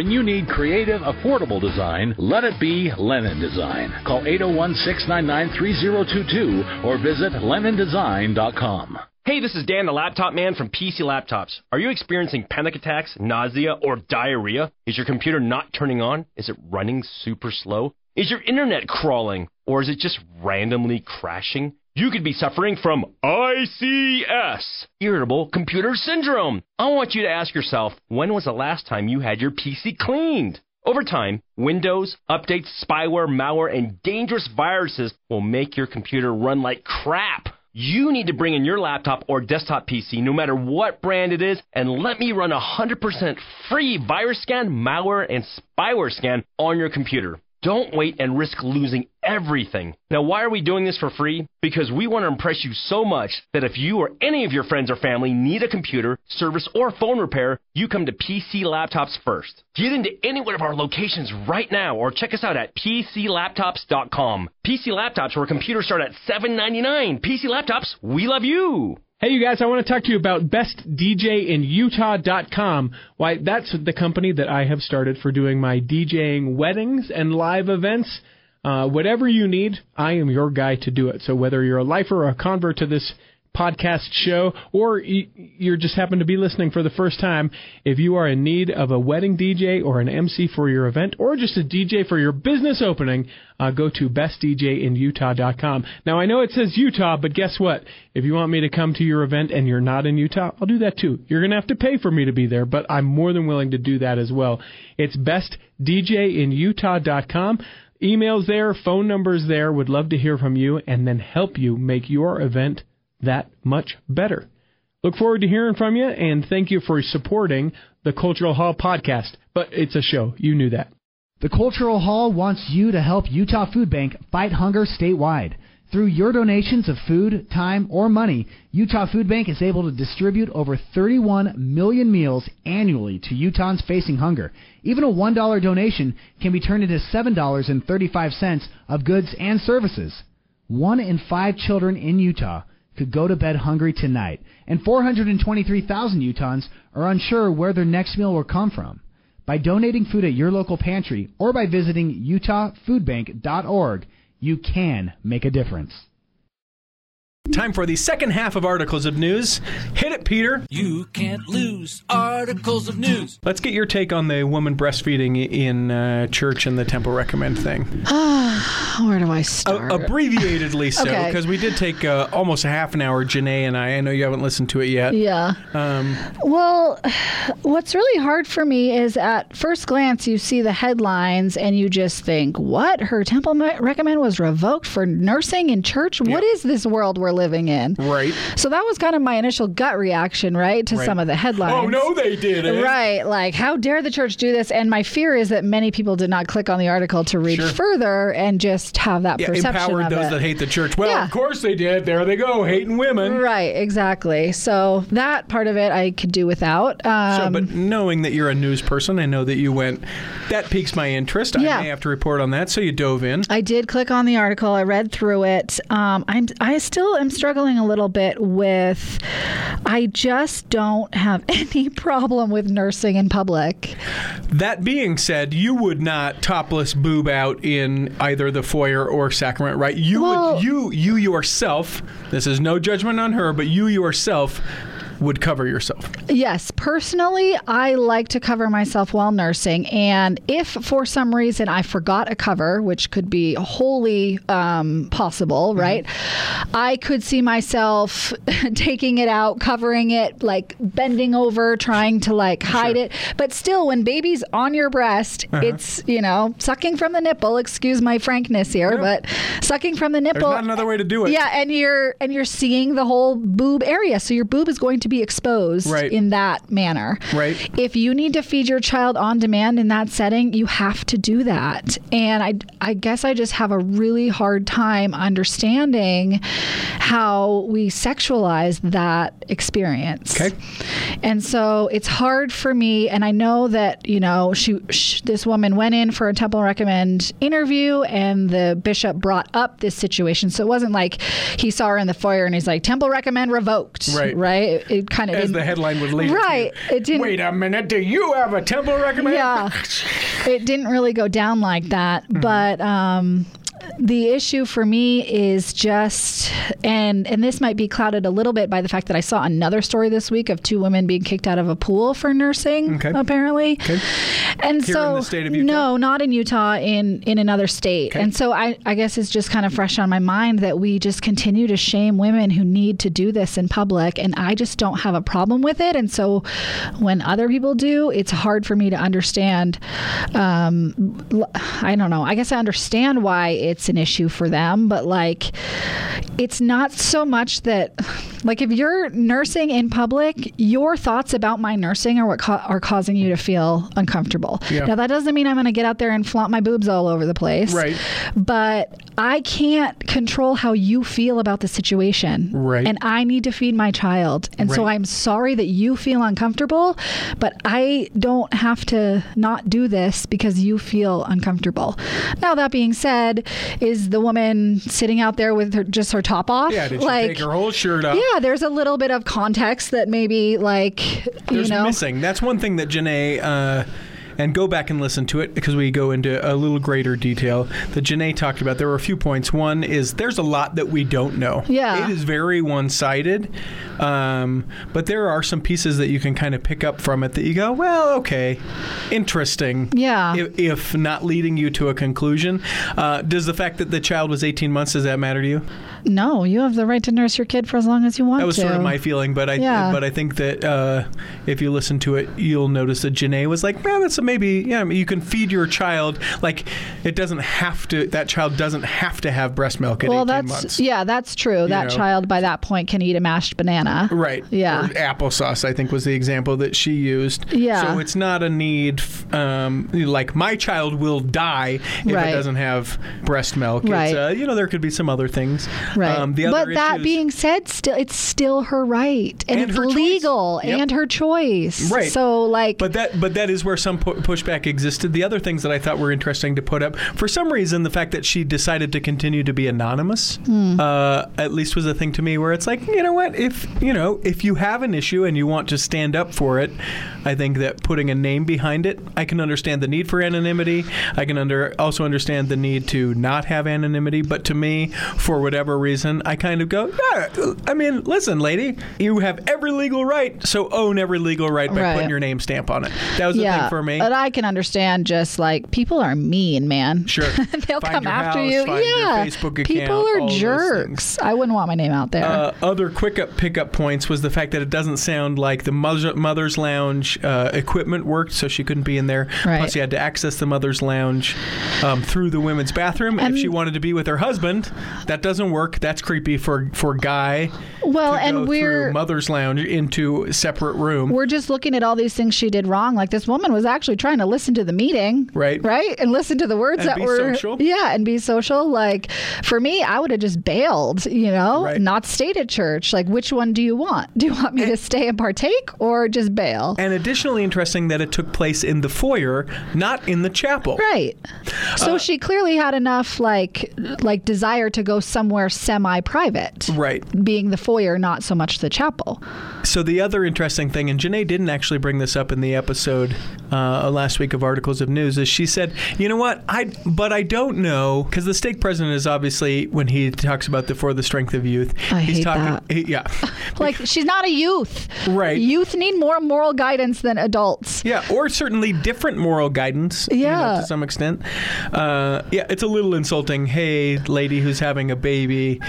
When you need creative, affordable design, let it be Lennon Design. Call 801 699 3022 or visit LennonDesign.com. Hey, this is Dan, the laptop man from PC Laptops. Are you experiencing panic attacks, nausea, or diarrhea? Is your computer not turning on? Is it running super slow? Is your internet crawling? Or is it just randomly crashing? You could be suffering from ICS, Irritable Computer Syndrome. I want you to ask yourself, when was the last time you had your PC cleaned? Over time, Windows, updates, spyware, malware, and dangerous viruses will make your computer run like crap. You need to bring in your laptop or desktop PC, no matter what brand it is, and let me run a 100% free virus scan, malware, and spyware scan on your computer. Don't wait and risk losing everything. Now, why are we doing this for free? Because we want to impress you so much that if you or any of your friends or family need a computer, service, or phone repair, you come to PC Laptops first. Get into any one of our locations right now or check us out at PCLaptops.com. PC Laptops, where computers start at $7.99. PC Laptops, we love you! Hey, you guys, I want to talk to you about bestdjinutah.com. Why, that's the company that I have started for doing my DJing weddings and live events. Uh, whatever you need, I am your guy to do it. So whether you're a lifer or a convert to this podcast show, or you just happen to be listening for the first time, if you are in need of a wedding DJ or an MC for your event, or just a DJ for your business opening, uh, go to bestdjinutah.com. Now, I know it says Utah, but guess what? If you want me to come to your event and you're not in Utah, I'll do that too. You're going to have to pay for me to be there, but I'm more than willing to do that as well. It's bestdjinutah.com. Emails there, phone numbers there. Would love to hear from you and then help you make your event that much better. Look forward to hearing from you and thank you for supporting the Cultural Hall podcast. But it's a show. You knew that. The Cultural Hall wants you to help Utah Food Bank fight hunger statewide. Through your donations of food, time, or money, Utah Food Bank is able to distribute over 31 million meals annually to Utahns facing hunger. Even a $1 donation can be turned into $7.35 of goods and services. One in five children in Utah could go to bed hungry tonight, and 423,000 Utahns are unsure where their next meal will come from. By donating food at your local pantry or by visiting utahfoodbank.org, you can make a difference. Time for the second half of articles of news. Hit it, Peter. You can't lose articles of news. Let's get your take on the woman breastfeeding in uh, church and the temple recommend thing. Where do I A- start? abbreviatedly so, Okay. because we did take uh, almost a half an hour. Janae and I. I know you haven't listened to it yet. yeah. Um, Well, what's really hard for me is at first glance, you see the headlines and you just think, what? Her temple recommend was revoked for nursing in church? What is this world we're living in? right. So that was kind of my initial gut reaction, right, to Right. some of the headlines. Oh no, they did it. Right, like how dare the church do this? And my fear is that many people did not click on the article to read Sure. further and just have that Yeah, perception empowered of those it. that hate the church. Well, Yeah. of course they did. There they go, hating women. Right, exactly. So that part of it I could do without. Um, So, but knowing that you're a news person, I know that you went. That piques my interest. Yeah. I may have to report on that. So you dove in. I did click on the article. I read through it. Um, I'm I still am struggling a little bit with. I just don't have <laughs> any problem with nursing in public. That being said, you would not topless boob out in either the foyer or sacrament, right? You Well- would. You you yourself. This is no judgment on her, but you yourself would cover yourself. Yes, personally, I like to cover myself while nursing. And if for some reason I forgot a cover, which could be wholly um, possible, right? I could see myself <laughs> taking it out, covering it, like bending over, trying to like hide it. But still, when baby's on your breast, it's, you know, sucking from the nipple. Excuse my frankness here, but sucking from the nipple. There's not another way to do it. Yeah, and you're and you're seeing the whole boob area. So your boob is going to be exposed Right. in that manner. Right. If you need to feed your child on demand in that setting, you have to do that. And I I guess I just have a really hard time understanding how we sexualize that experience. Okay. And so it's hard for me and I know that, you know, she, sh this woman went in for a temple recommend interview and the bishop brought up this situation. So it wasn't like he saw her in the foyer and he's like temple recommend revoked, Right. Right? It, it kind of As the headline would lead. you to. Right. It didn't Wait a minute. Do you have a temple recommend? yeah it didn't really go down like that Mm-hmm. but um the issue for me is just and and this might be clouded a little bit by the fact that I saw another story this week of two women being kicked out of a pool for nursing Okay. apparently Okay. and Here so in the state of Utah? no not in Utah in in another state Okay. and so I I guess it's just kind of fresh on my mind that we just continue to shame women who need to do this in public and I just don't have a problem with it and so when other people do it's hard for me to understand um, I don't know I guess I understand why it's an issue for them but like it's not so much that like if you're nursing in public your thoughts about my nursing are what ca- are causing you to feel uncomfortable Yeah. now that doesn't mean i'm going to get out there and flaunt my boobs all over the place Right. but i can't control how you feel about the situation Right. and i need to feed my child and so i'm sorry that you feel uncomfortable but i don't have to not do this because you feel uncomfortable now that being said is the woman sitting out there with her just her top off Yeah. Did she like take her whole shirt off? yeah there's a little bit of context that maybe like There's you know missing. That's one thing that Janae. Uh, and go back and listen to it because we go into a little greater detail that Janae talked about. There were a few points. One is there's a lot that we don't know. Yeah. It is very one sided. Um, but there are some pieces that you can kind of pick up from it that you go, well, okay, interesting. Yeah. If, if not leading you to a conclusion. Uh, does the fact that the child was 18 months, does that matter to you? no you have the right to nurse your kid for as long as you want That was to sort of my feeling, but I Yeah. but I think that uh, if you listen to it, you'll notice that Janae was like, "Man, that's a maybe. Yeah, I mean, you can feed your child like it doesn't have to. That child doesn't have to have breast milk at well 18 that's months." yeah that's true that know. child by that point can eat a mashed banana Right. Yeah. Or applesauce, I think, was the example that she used. Yeah. So it's not a need. Um, like my child will die if Right. it doesn't have breast milk. Right. It's, uh, you know, there could be some other things. Right. Um, the other but that being said, still it's still her right, and, And it's legal Yep. and her choice. Right. So like, But that but that is where some pu- pushback existed. The other things that I thought were interesting to put up, for some reason, the fact that she decided to continue to be anonymous, uh, at least was a thing to me where it's like, you know what, if you know, if you have an issue and you want to stand up for it, I think that putting a name behind it, I can understand the need for anonymity. I can under also understand the need to not have anonymity. But to me, for whatever reason, I kind of go, I mean, listen, lady, you have every legal right, so own every legal right by Right. putting your name stamp on it. That was the yeah, thing for me. But I can understand just like people are mean, man. Sure. <laughs> They'll Find come after house, you. yeah, Facebook people are jerks. I wouldn't want my name out there. Uh, other quick up pickup points was the fact that it doesn't sound like the mother, mother's lounge uh, equipment worked, so she couldn't be in there. Right. Plus, you had to access the mother's lounge um, through the women's bathroom. And- if she wanted to be with her husband, that doesn't work. That's creepy for for guy. well, to and go we're through mother's lounge into separate room. we're just looking at all these things she did wrong. Like this woman was actually trying to listen to the meeting, Right. Right, and listen to the words And that be were social. yeah, and be social. Like for me, I would have just bailed. You know, Right. not stayed at church. Like which one do you want? <laughs> Do you want me to stay and partake or just bail? and additionally interesting that it took place in the foyer, not in the chapel. Right. Uh, So she clearly had enough like like desire to go somewhere semi-private. Right. Being the foyer, not so much the chapel. So the other interesting thing, and Janae didn't actually bring this up in the episode uh, last week of Articles of News, is she said, "You know what? I but I don't know because the stake president is obviously when he talks about the for the strength of youth, I he's hate talking, that. he- yeah, <laughs> Like she's not a youth. Right. Youth need more moral guidance than adults. yeah, or certainly different moral guidance, you know, Yeah. to some extent. Uh, yeah, it's a little insulting. Hey, lady who's having a baby."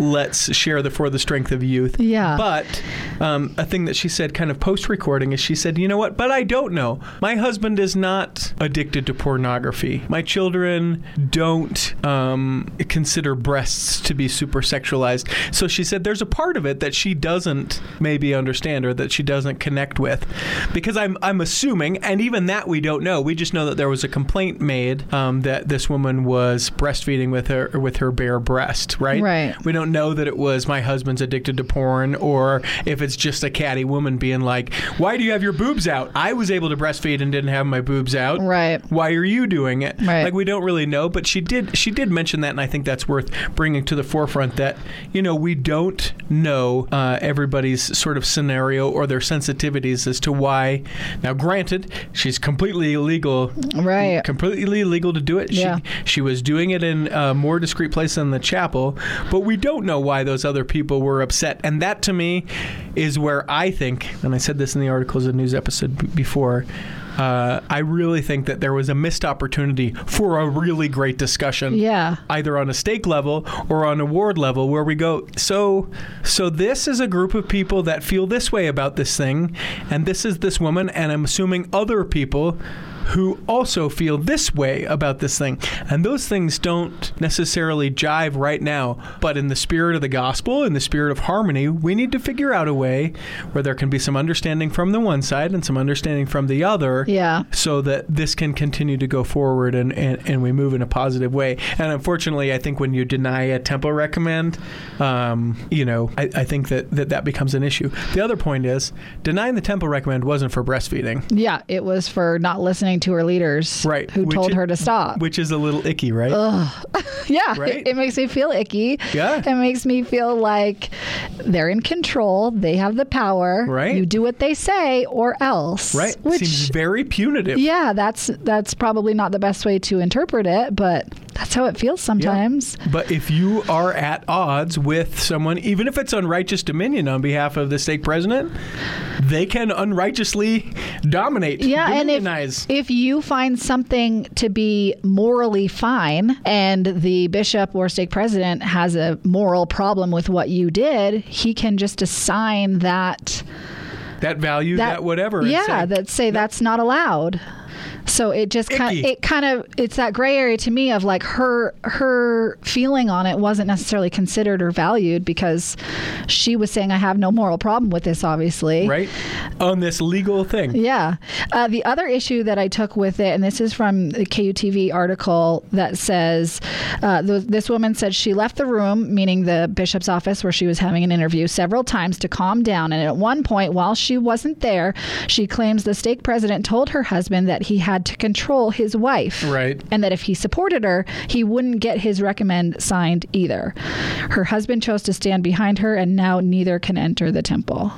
Let's share the for the strength of youth. Yeah. But um, a thing that she said kind of post recording is she said, you know what? But I don't know. My husband is not addicted to pornography. My children don't um, consider breasts to be super sexualized. So she said there's a part of it that she doesn't maybe understand or that she doesn't connect with. Because I'm, I'm assuming, and even that we don't know. We just know that there was a complaint made um, that this woman was breastfeeding with her with her bare breast, right? Right. We don't know that it was my husband's addicted to porn or if it's just a catty woman being like, why do you have your boobs out? I was able to breastfeed and didn't have my boobs out. Right. Why are you doing it? Right. Like we don't really know, but she did she did mention that and I think that's worth bringing to the forefront that, you know, we don't know uh, everybody's sort of scenario or their sensitivities as to why. Now granted, she's completely illegal Right. completely legal to do it. Yeah. She, she was doing it in a more discreet place than the chapel, but we don't know why those other people were upset. And that to me is where I think, and I said this in the articles of news episode b- before. Uh, I really think that there was a missed opportunity for a really great discussion Yeah. either on a stake level or on a ward level where we go so so this is a group of people that feel this way about this thing and this is this woman and i'm assuming other people who also feel this way about this thing and those things don't necessarily jive right now but in the spirit of the gospel in the spirit of harmony we need to figure out a way where there can be some understanding from the one side and some understanding from the other Yeah. so that this can continue to go forward and, and, and we move in a positive way. And unfortunately, I think when you deny a temple recommend, um, you know, I, I think that, that that becomes an issue. The other point is denying the temple recommend wasn't for breastfeeding. Yeah. It was for not listening to her leaders Right, who which told her to stop. Which is a little icky, right? <laughs> Yeah, Right? it, it makes me feel icky. Yeah. It makes me feel like they're in control. They have the power. Right. You do what they say or else. right? Which Seems very punitive. yeah, that's that's probably not the best way to interpret it, but that's how it feels sometimes. But if you are at odds with someone, even if it's unrighteous dominion on behalf of the stake president, they can unrighteously dominate, Yeah, and if, if you find something to be morally fine and the bishop or stake president has a moral problem with what you did, he can just assign that that value, that, whatever. Yeah, say, that say that's not allowed. So it just kind it kind of it's that gray area to me of like her her feeling on it wasn't necessarily considered or valued because she was saying I have no moral problem with this obviously. Right? On this legal thing. Yeah. Uh, the other issue that I took with it, and this is from the KUTV article that says uh, th- this woman said she left the room, meaning the bishop's office where she was having an interview, several times to calm down. And at one point, while she wasn't there, she claims the stake president told her husband that he had to control his wife. Right. And that if he supported her, he wouldn't get his recommend signed either. Her husband chose to stand behind her, and now neither can enter the temple.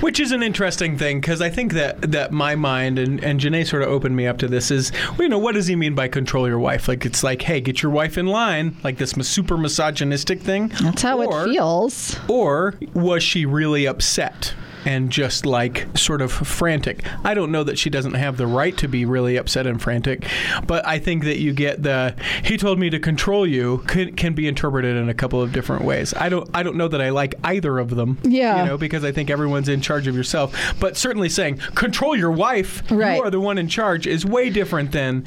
Which is an interesting thing because I think that, that my mind and, and Janae sort of opened me up to this is, well, you know, what does he mean by control your wife? Like, it's like, hey, get your wife in line, like this super misogynistic thing. That's how Or- it feels. Or was she really upset? And just like sort of frantic. I don't know that she doesn't have the right to be really upset and frantic, but I think that you get the he told me to control you can, can be interpreted in a couple of different ways. I don't I don't know that I like either of them. Yeah. You know, because I think everyone's in charge of yourself. But certainly saying control your wife, Right. you are the one in charge, is way different than.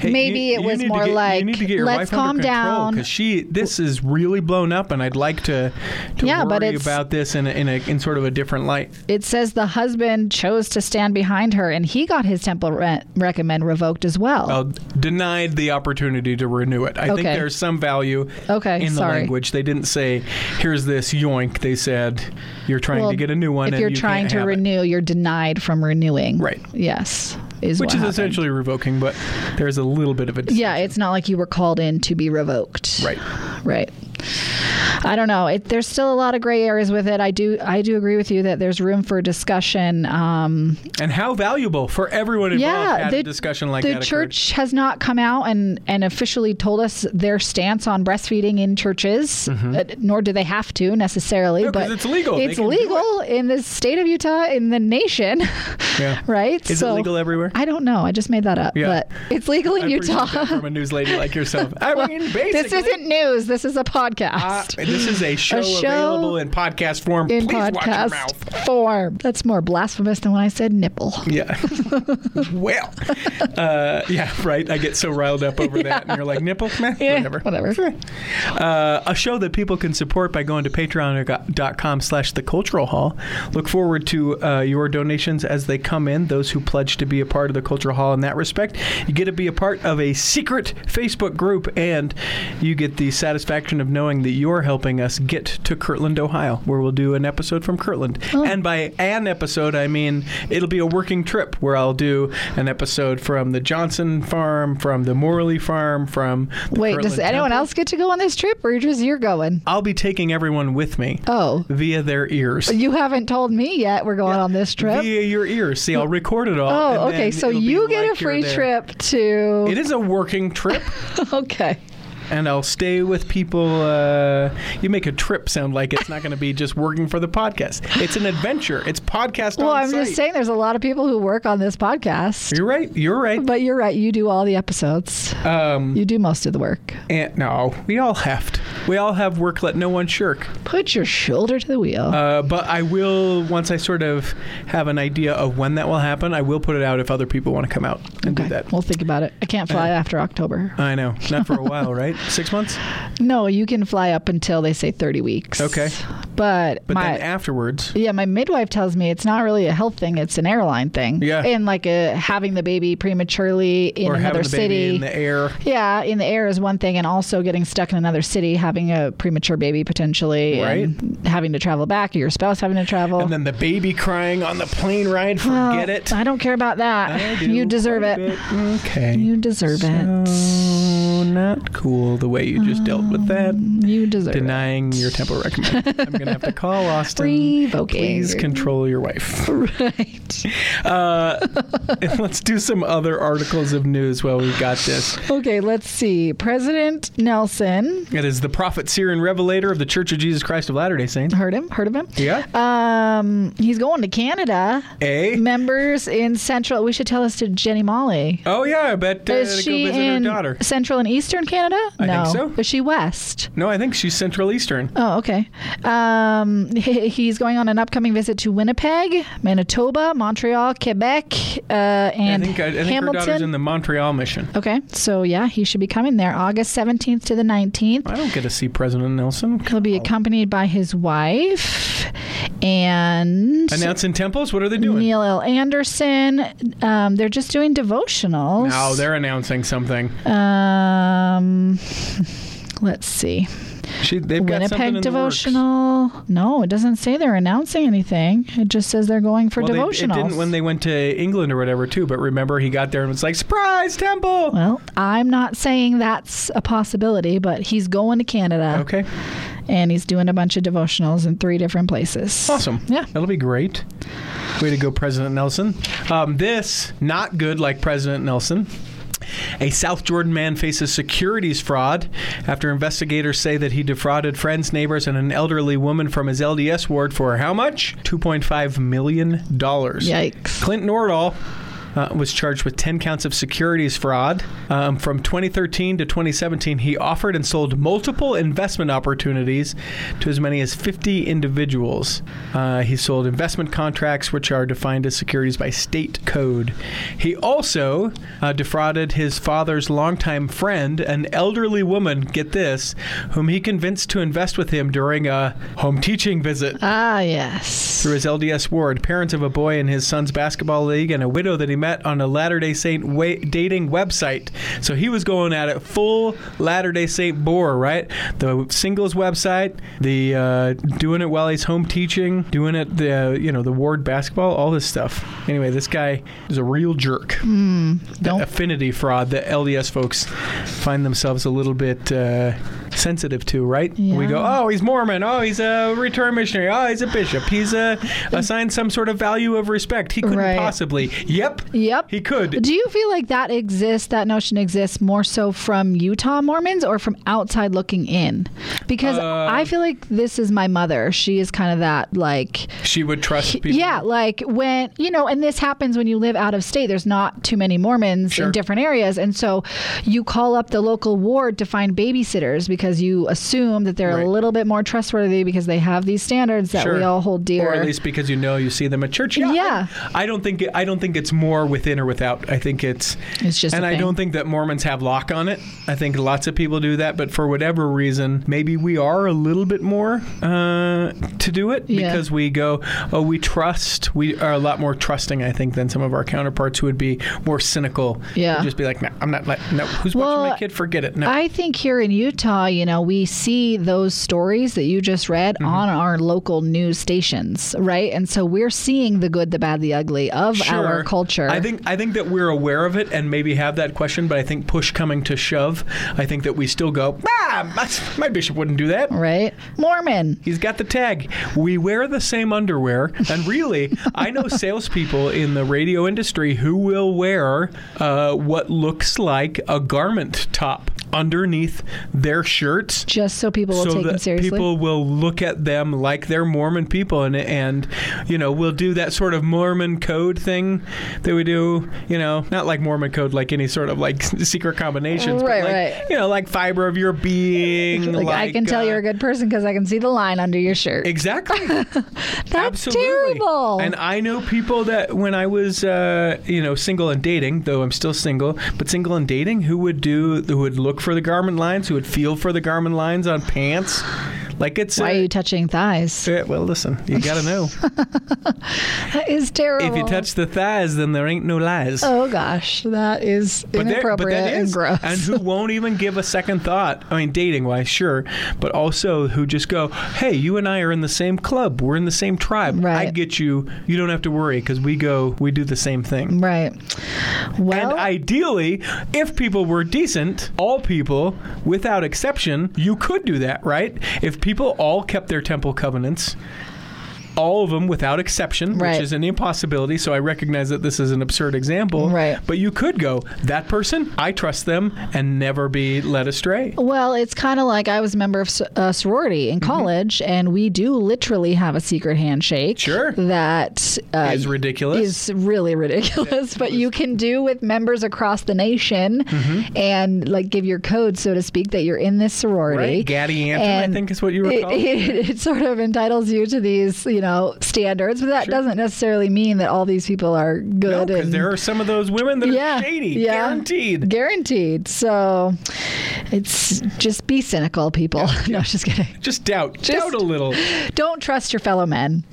hey, Maybe you- it was more get- like, you need to get your "Let's calm control," down. because she this is really blown up, and I'd like to to Yeah, but worry it's- about this in a, in a in sort of a different light. It says the husband chose to stand behind her and he got his temple re- recommend revoked as well. Well, denied the opportunity to renew it. I think there's some value Okay, in the sorry. language. They didn't say, "Here's this yoink." They said, "You're trying Well, to get a new one." If you're you trying to have it." renew, you're denied from renewing. Right. Yes. Is which is happened. essentially revoking, but there's a little bit of a Yeah, it's not like you were called in to be revoked. right. Right. I don't know. It, there's still a lot of gray areas with it. I do. I do agree with you that there's room for discussion. Um, And how valuable for everyone involved yeah, the, a discussion like the that. occurred. church has not come out and, and officially told us their stance on breastfeeding in churches, uh, nor do they have to necessarily. Mm-hmm. No, but it's legal. It's legal in the state of Utah, in the nation, Yeah. <laughs> right? Is it legal everywhere? I don't know. I just made that up, Yeah. but it's legal in I Utah. from a news lady like yourself. <laughs> I mean, basically, this isn't news. This is a Uh, podcast. this is a show, show available in podcast form. in Please watch your podcast mouth. form. That's more blasphemous than when I said nipple. Yeah. <laughs> well, uh, yeah, right. I get so riled up over that, and you're like, nipple? Meh, Yeah, whatever. whatever. Uh, a show that people can support by going to patreon.com slash the cultural hall. Look forward to uh, your donations as they come in, those who pledge to be a part of the cultural hall in that respect. You get to be a part of a secret Facebook group, and you get the satisfaction of knowing that you're helping us get to Kirtland, Ohio, where we'll do an episode from Kirtland. Oh. And by an episode, I mean it'll be a working trip where I'll do an episode from the Johnson farm, from the Morley farm, from the Wait, does anyone Temple. else get to go on this trip, or just you're going? I'll be taking everyone with me Oh, via their ears. you haven't told me yet. We're going on this trip. Via your ears. See, I'll record it all. Oh, okay. So you get like a free trip to. It is a working trip, <laughs> okay. And I'll stay with people. Uh, you make a trip sound like it's not going to be just working for the podcast. It's an adventure. It's podcast Well, I'm site. just saying, there's a lot of people who work on this podcast. You're right. You're right. But you're right. You do all the episodes. Um, You do most of the work. and, no, we all have to. We all have work. Let no one shirk. Put your shoulder to the wheel. Uh, but I will, once I sort of have an idea of when that will happen, I will put it out if other people want to come out and do that. We'll think about it. I can't fly after October. I know. Not for a while, right? Six months? No, you can fly up until they say 30 weeks. Okay. But, But my then afterwards, yeah, my midwife tells me it's not really a health thing; it's an airline thing. Yeah. and like a, having the baby prematurely in or another having the city. baby in the air. yeah, in the air is one thing, and also getting stuck in another city, having a premature baby potentially, and having to travel back, or your spouse having to travel. And then the baby crying on the plane ride. Well, Forget it. I don't care about that. I <laughs> do you deserve it. Okay. You deserve it. So not cool the way you just dealt with that. Um, you deserve Denying your temple recommend. <laughs> Gonna have to call <laughs> Austin. Revoking Please control your wife. <laughs> Right. Uh, and let's do some other articles of news while we've got this. Okay, let's see. President Nelson. It is the prophet, seer, and revelator of the Church of Jesus Christ of Latter-day Saints. Heard him? Heard of him? Yeah. Um, he's going to Canada. A. Members in Central. We should tell this to Jenny Molly. Oh yeah, I bet uh, Is to she go visit in her daughter. Central and Eastern Canada? I no. think so. Is she West? No, I think she's Central Eastern. Oh, okay. Um, Um, <laughs> he's going on an upcoming visit to Winnipeg, Manitoba, Montreal, Quebec, uh, and I think, I, I think her Hamilton. daughter's in the Montreal mission. okay, so yeah, he should be coming there August 17th to the 19th. I don't get to see President Nelson. He'll be accompanied by his wife and Announcing temples? What are they doing? Neil L. Andersen. Um, they're just doing devotionals. No, they're announcing something. Um, <laughs> let's see. She, they've got something in Winnipeg devotional. No, it doesn't say they're announcing anything. It just says they're going for devotionals. Well, they, it didn't when they went to England or whatever too. But remember, he got there and was like, "Surprise, temple!" well, I'm not saying that's a possibility, but he's going to Canada Okay, and he's doing a bunch of devotionals in three different places. awesome. Yeah. that'll be great. Way to go, President Nelson. Um, this not good like President Nelson. A South Jordan man faces securities fraud after investigators say that he defrauded friends, neighbors, and an elderly woman from his LDS ward for how much? $2.5 million. Yikes. Clint Nordahl uh, was charged with 10 counts of securities fraud. Um, from 2013 to 2017, he offered and sold multiple investment opportunities to as many as 50 individuals. Uh, he sold investment contracts, which are defined as securities by state code. He also uh, defrauded his father's longtime friend, an elderly woman, get this, whom he convinced to invest with him during a home teaching visit Ah, yes. through his LDS ward, parents of a boy in his son's basketball league, and a widow that he met on a Latter day Saint wa- dating website. So he was going at it full Latter day Saint bore, right? The singles website, the uh, doing it while he's home teaching, doing it the you know the ward basketball, all this stuff. Anyway, this guy is a real jerk. The affinity fraud that LDS folks find themselves a little bit uh, sensitive to, right? We go, oh, he's Mormon. Oh, he's a return missionary. Oh, he's a bishop. He's uh, assigned some sort of value of respect. He couldn't Right. possibly. Yep. Yep. He could. Do you feel like that exists, that notion exists more so from Utah Mormons or from outside looking in? Because Uh, I feel like this is my mother. She is kind of that, like, She would trust people. yeah, like when, you know, and this happens when you live out of state. There's not too many Mormons Sure. in different areas. And so you call up the local ward to find babysitters because you assume that they're Right. a little bit more trustworthy because they have these standards that we all hold dear. Or at least because you know you see them at church. Yeah. Yeah. I, I don't think I don't think it's more within or without. I think it's It's just and I don't think that Mormons have lock on it. I think lots of people do that, but for whatever reason, maybe we are a little bit more uh, to do it Yeah. because we go, oh, we trust. We are a lot more trusting, I think, than some of our counterparts who would be more cynical. Yeah. Just be like, no, I'm not. Like, no, who's Well, watching my kid? Forget it. No. I think here in Utah, you know, we see those stories that you just read Mm-hmm. on our local news stations, right? And so we're seeing the good, the bad, the ugly of our culture. I think I think that we're aware of it and maybe have that question, but I think push coming to shove, I think that we still go, ah, my bishop wouldn't do that. right? Mormon. He's got the tag. We wear the same underwear, and really, I know <laughs> salespeople in the radio industry who will wear uh, what looks like a garment top underneath their shirts Just so people will so take them seriously. people will look at them like they're Mormon people, and and you know we'll do that sort of Mormon code thing that we do. You know, not like Mormon code, like any sort of like <laughs> secret combinations, Right, but like, right. You know, like fiber of your being. like, I can tell uh, you're a good person because I can see the line under your shirt. Exactly. <laughs> That's Absolutely. terrible. And I know people that when I was, uh, you know, single and dating, though I'm still single, but single and dating, who would do, who would look for the garment lines, who would feel for the garment lines on pants. Like it's. Why uh, are you touching thighs? uh, well, listen, you gotta know. <laughs> That is terrible. if you touch the thighs, then there ain't no lies. Oh gosh, that is there- inappropriate that and gross. And who <laughs> won't even give a second thought. I mean, dating wise, sure, but also who just go, "Hey, you and I are in the same club. We're in the same tribe. I get you. You don't have to worry because we go, we do the same thing." right. Well, and ideally, if people were decent, all people, without exception, you could do that, right? If people all kept their temple covenants, all of them without exception, Right. which is an impossibility. So I recognize that this is an absurd example. Right. But you could go, that person, I trust them, and never be led astray. Well, it's kind of like I was a member of a uh, sorority in mm-hmm. college, and we do literally have a secret handshake. Sure. That uh, Is ridiculous. Is really ridiculous, but you can do with members across the nation, mm-hmm. and like give your code, so to speak, that you're in this sorority. Right? Gaddy Anthem, I think is what you were it, called. It, <laughs> it sort of entitles you to these, you know, standards, but that doesn't necessarily mean that all these people are no, good. because and there are some of those women that yeah, are shady, yeah. guaranteed. Guaranteed. So it's just be cynical, people. <laughs> no, just kidding. Just doubt, Just- doubt a little. Don't trust your fellow men.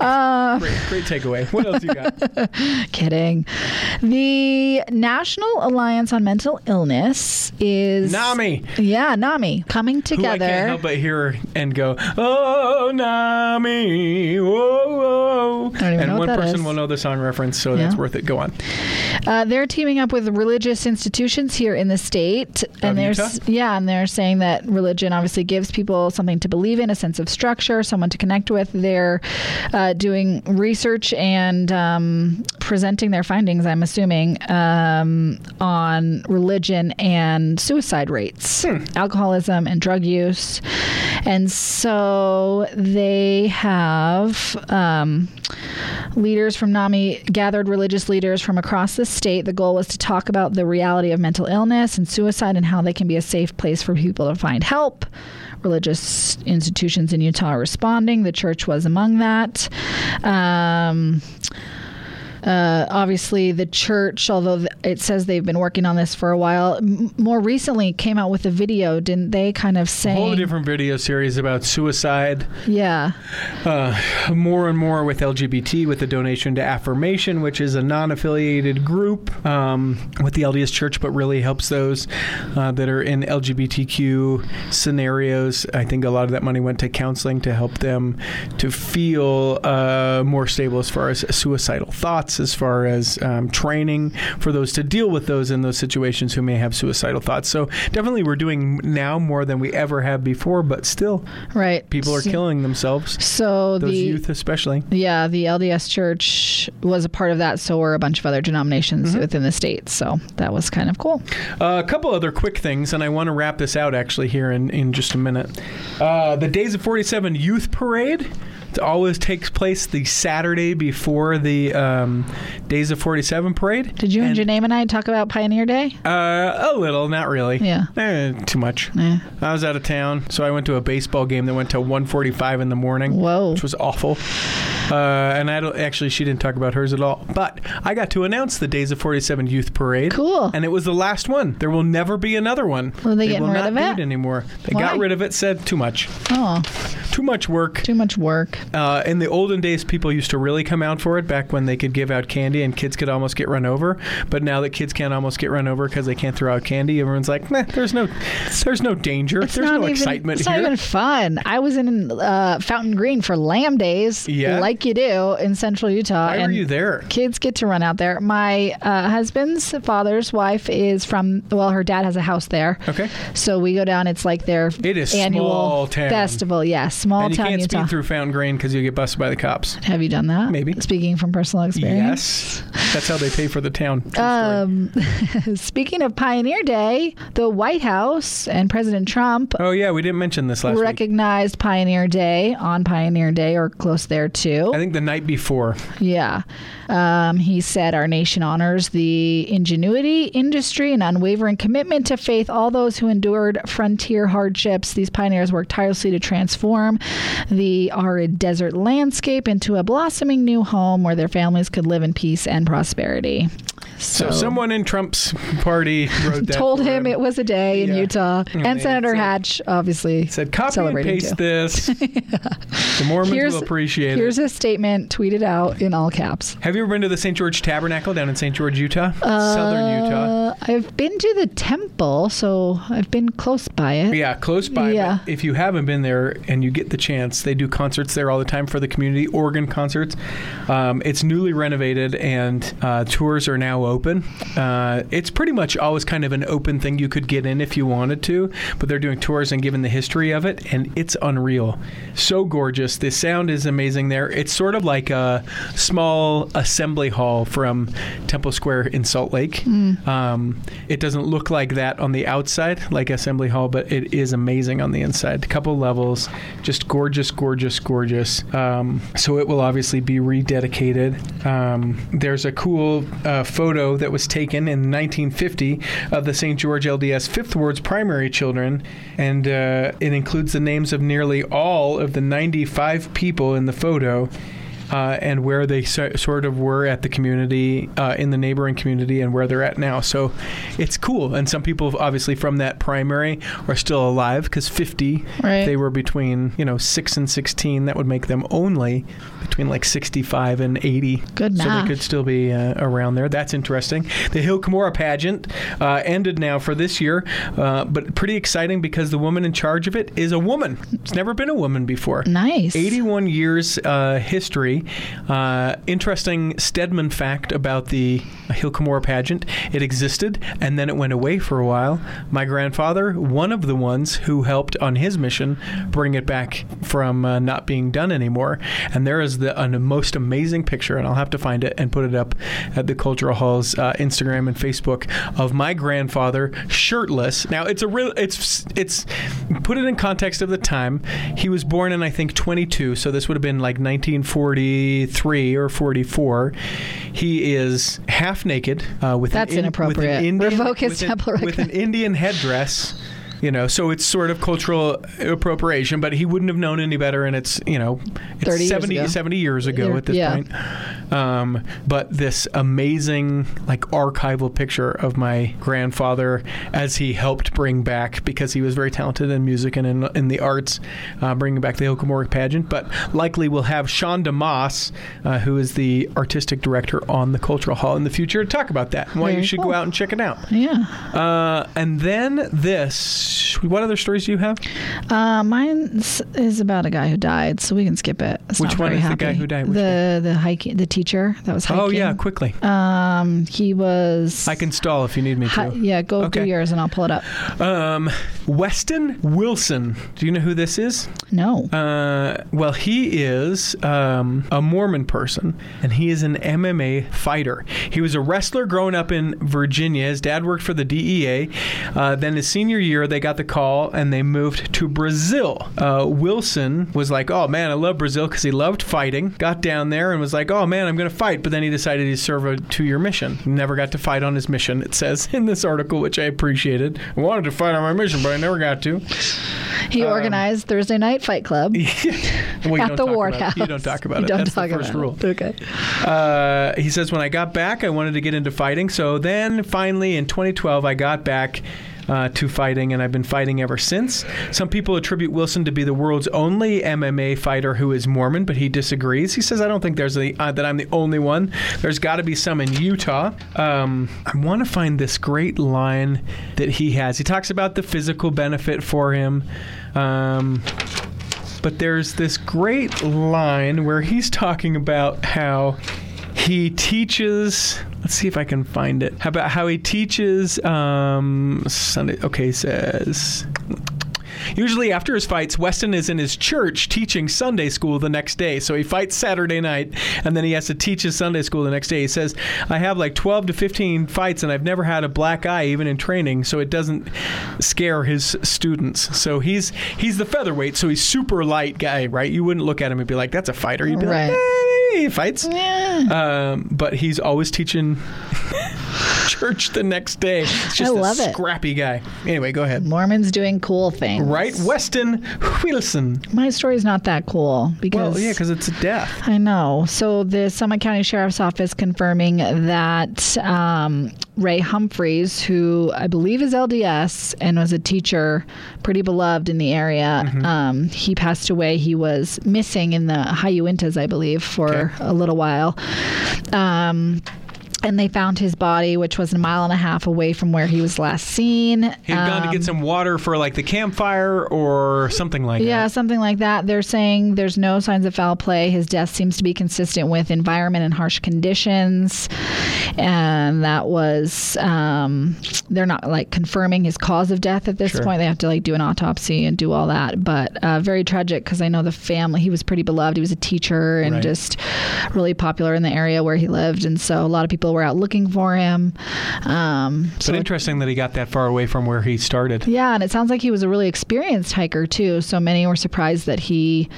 Uh, Great, great takeaway. What else you got? <laughs> kidding. The National Alliance on Mental Illness is Nami. Yeah, NAMI coming Who I together. can't help but hear and go, oh, Nami, whoa, whoa. don't even and one person is. will know the song reference, so that's worth it. Go on. Uh, they're teaming up with religious institutions here in the state, and they're yeah, and they're saying that religion obviously gives people something to believe in, a sense of structure, someone to connect with. They're uh, doing research and um, presenting their findings. I'm assuming um, on religion and suicide rates, alcoholism and drug use, and so they have. Um, Leaders from NAMI gathered religious leaders from across the state. The goal was to talk about the reality of mental illness and suicide and how they can be a safe place for people to find help. Religious institutions in Utah are responding. The church was among that. Um, uh, obviously, the church, although it says they've been working on this for a while, m- more recently came out with a video, didn't they? Kind of A whole saying, different video series about suicide. yeah, Uh, more and more with LGBT, with the donation to Affirmation, which is a non affiliated group um, with the LDS Church, but really helps those uh, that are in LGBTQ scenarios. I think a lot of that money went to counseling to help them to feel uh, more stable as far as suicidal thoughts, as far as um, training for those to deal with those in those situations who may have suicidal thoughts. So definitely we're doing now more than we ever have before, but still right. people are So- killing themselves. So Those the youth, especially. Yeah, the LDS Church was a part of that. So were a bunch of other denominations Mm-hmm. within the state. So that was kind of cool. Uh, a couple other quick things, and I want to wrap this out actually here in, in just a minute. Uh, the Days of 47 Youth Parade. Always takes place the Saturday before the um, Days of 47 parade. Did you and, and Janae and I talk about Pioneer Day? Uh, a little, not really. Yeah. Eh, too much. Eh. I was out of town, so I went to a baseball game that went till 1:45 in the morning. Whoa. Which was awful. Uh, and I don't actually, she didn't talk about hers at all. But I got to announce the Days of 47 Youth Parade. Cool. And it was the last one. There will never be another one. Well, are they getting will rid not do it? it anymore. They Why? got rid of it. Said too much. Oh, Too much work. too much work. Uh, in the olden days, people used to really come out for it back when they could give out candy and kids could almost get run over. But now that kids can't almost get run over because they can't throw out candy, everyone's like, "Nah, there's no, there's no danger. It's there's no even, excitement It's here." not even fun. I was in uh, Fountain Green for Lamb Days, Yeah? like you do in Central Utah. Why were you there? Kids get to run out there. My uh, husband's father's wife is from. Well, her dad has a house there. Okay. So we go down. It's like their It is annual small town. festival. Yeah, small and you town can't Utah. speed through Fountain Green because you get busted by the cops. Have you done that? Maybe. Speaking from personal experience. Yes, that's how they pay for the town. Um, <laughs> speaking of Pioneer Day, the White House and President Trump oh yeah, we didn't mention this last week. recognized Pioneer Day on Pioneer Day or close there too. I think the night before. Yeah. Um, he said, Our nation honors the ingenuity, industry, and unwavering commitment to faith. All those who endured frontier hardships, these pioneers worked tirelessly to transform the arid desert landscape into a blossoming new home where their families could live in peace and prosperity. So, someone in Trump's party <laughs> wrote that. told for him it was a day in Yeah. Utah, And and Senator said- Hatch obviously said copy and paste too. this. <laughs> the Mormons Here's, will appreciate here's it. a statement tweeted out in all caps. Have you ever been to the St. George Tabernacle down in St. George, Utah? Southern Utah. Uh, I've been to the temple, so I've been close by it. Yeah, close by. Yeah. But if you haven't been there and you get the chance, they do concerts there all the time for the community, organ concerts. Um, it's newly renovated, and uh, tours are now now open. Uh, it's pretty much always kind of an open thing. You could get in if you wanted to, but they're doing tours and giving the history of it, and it's unreal. So gorgeous. The sound is amazing there. It's sort of like a small assembly hall from Temple Square in Salt Lake. Um, it doesn't look like that on the outside, like Assembly Hall, but it is amazing on the inside. A couple levels, just gorgeous, gorgeous, gorgeous. Um, so it will obviously be rededicated. Um, there's a cool uh, photo that was taken in 1950 of the St. George LDS Fifth Ward's primary children, and uh, it includes the names of nearly all of the 95 people in the photo uh, and where they so, sort of were at the community, uh, in the neighboring community, and where they're at now. So it's cool. And some people, obviously, from that primary are still alive because 50, Right. they were between, you know, 6 and 16. That would make them only between like 65 and 80. Good So math. they could still be uh, around there. That's interesting. The Hill Cumorah pageant uh, ended now for this year, uh, but pretty exciting because the woman in charge of it is a woman. It's never been a woman before. Nice. 81 years uh, Uh, interesting Steadman fact about the Hill Cumorah pageant. It existed and then it went away for a while. My grandfather, one of the ones who helped on his mission bring it back from uh, not being done anymore. And there is the a most amazing picture, and I'll have to find it and put it up at the Cultural Hall's uh, Instagram and Facebook of my grandfather shirtless. Now it's a real it's it's put it in context of the time. He was born in I think 22, so this would have been like 1943 or 44. He is half naked uh, with That's an in- inappropriate. With an Indian, Revoke his with an- with an Indian headdress. You know, so it's sort of cultural appropriation, but he wouldn't have known any better, and it's you know, it's 30 years 70, ago. 70 years ago at this Yeah. point. Um, but this amazing, like archival picture of my grandfather as he helped bring back because he was very talented in music and in, in the arts, uh, bringing back the Hill Cumorah pageant. But likely we'll have Sean Moss, uh, who is the artistic director on the Cultural Hall in the future, to talk about that and why Very you should cool. go out and check it out. Yeah. Uh, and then this. What other stories do you have? Uh, mine is about a guy who died, so we can skip it. It's Which one is the guy who died? Which The the hiking the teacher that was hiking. Oh yeah, quickly. Um, he was. I can stall if you need me hi- yeah, go Okay. do yours and I'll pull it up. Um, Weston Wilson. Do you know who this is? No. Uh, well, he is um, a Mormon person, and he is an MMA fighter. He was a wrestler growing up in Virginia. His dad worked for the DEA. Uh, then his senior year, they got the call and they moved to Brazil. Uh, Wilson was like, "Oh man, I love Brazil because he loved fighting." Got down there and was like, "Oh man, I'm going to fight." But then he decided to serve a two-year mission. Never got to fight on his mission. It says <laughs> in this article, which I appreciated. I wanted to fight on my mission, but I never got to. he um, organized Thursday Night Fight Club <laughs> Well, at the Ward House. It. You don't talk about it. Don't That's talk the first about rule. It. Okay. Uh, he says, when I got back, I wanted to get into fighting. So then finally in 2012, I got back. Uh, to fighting, and I've been fighting ever since. Some people attribute Wilson to be the world's only MMA fighter who is Mormon, but he disagrees. He says, "I don't think there's uh, that I'm the only one. There's got to be some in Utah." Um, I want to find this great line that he has. He talks about the physical benefit for him. Um, but there's this great line where he's talking about how he teaches let's see if i can find it how about how he teaches um sunday okay says Usually after his fights, Weston is in his church teaching Sunday school the next day. So he fights Saturday night, and then he has to teach his Sunday school the next day. He says, "I have like 12 to 15 fights, and I've never had a black eye even in training, so it doesn't scare his students." So he's he's the featherweight, so he's super light guy, right? You wouldn't look at him and be like, "That's a fighter." You'd be Right. like, eh, "He fights." Yeah. Um, but he's always teaching <laughs> church the next day. It's just I love a it. scrappy guy. Anyway, go ahead. Mormons doing cool things. Right, Weston Wilson. My story's not that cool because Well, yeah, because it's a death. I know. So the Summit County Sheriff's Office confirming that um, Ray Humphreys, who I believe is LDS and was a teacher, pretty beloved in the area, Mm-hmm. um, he passed away. He was missing in the High Uintas, I believe, for Okay. a little while. Um, and they found his body, which was a mile and a half away from where he was last seen. He had gone to get some water for like the campfire or something like Yeah, that. Yeah, something like that. They're saying there's no signs of foul play. His death seems to be consistent with environment and harsh conditions. And that was, um, they're not like confirming his cause of death at this Sure. point. They have to like do an autopsy and do all that. But uh, very tragic because I know the family, he was pretty beloved. He was a teacher and Right. just really popular in the area where he lived. And so a lot of people were out looking for him. Um, so But interesting that he got that far away from where he started. yeah, and it sounds like he was a really experienced hiker too. So many were surprised that he,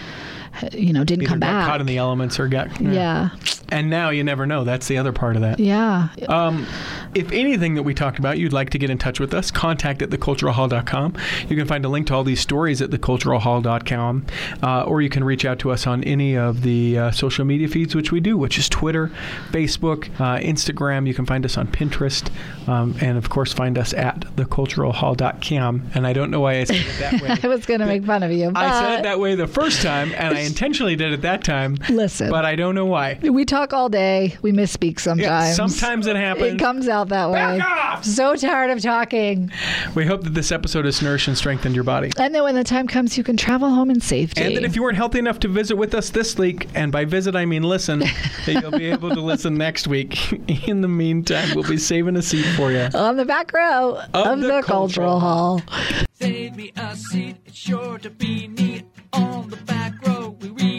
you know, didn't Either come back. caught in the elements or got. yeah, And now you never know. That's the other part of that. yeah. Um, if anything that we talked about you'd like to get in touch with us, contact at theculturalhall.com. You can find a link to all these stories at theculturalhall.com, uh, or you can reach out to us on any of the uh, social media feeds, which we do, which is Twitter, Facebook, uh, Instagram. You can find us on Pinterest, um, and of course, find us at theculturalhall.com. And I don't know why I said it that <laughs> way. I was going to make fun of you. I said it that way the first time, and I intentionally did it that time. Listen. But I don't know why. We talk all day. We misspeak sometimes. sometimes it happens. It comes out that way. Back off! So tired of talking. We hope that this episode has nourished and strengthened your body. And then when the time comes, you can travel home in safety. And that if you weren't healthy enough to visit with us this week, and by visit I mean listen, <laughs> that you'll be able to listen next week. <laughs> In the meantime, we'll be saving a seat for you. on the back row of, the the, Cultural Cultural Hall. Save me a seat, it's sure to be neat we read.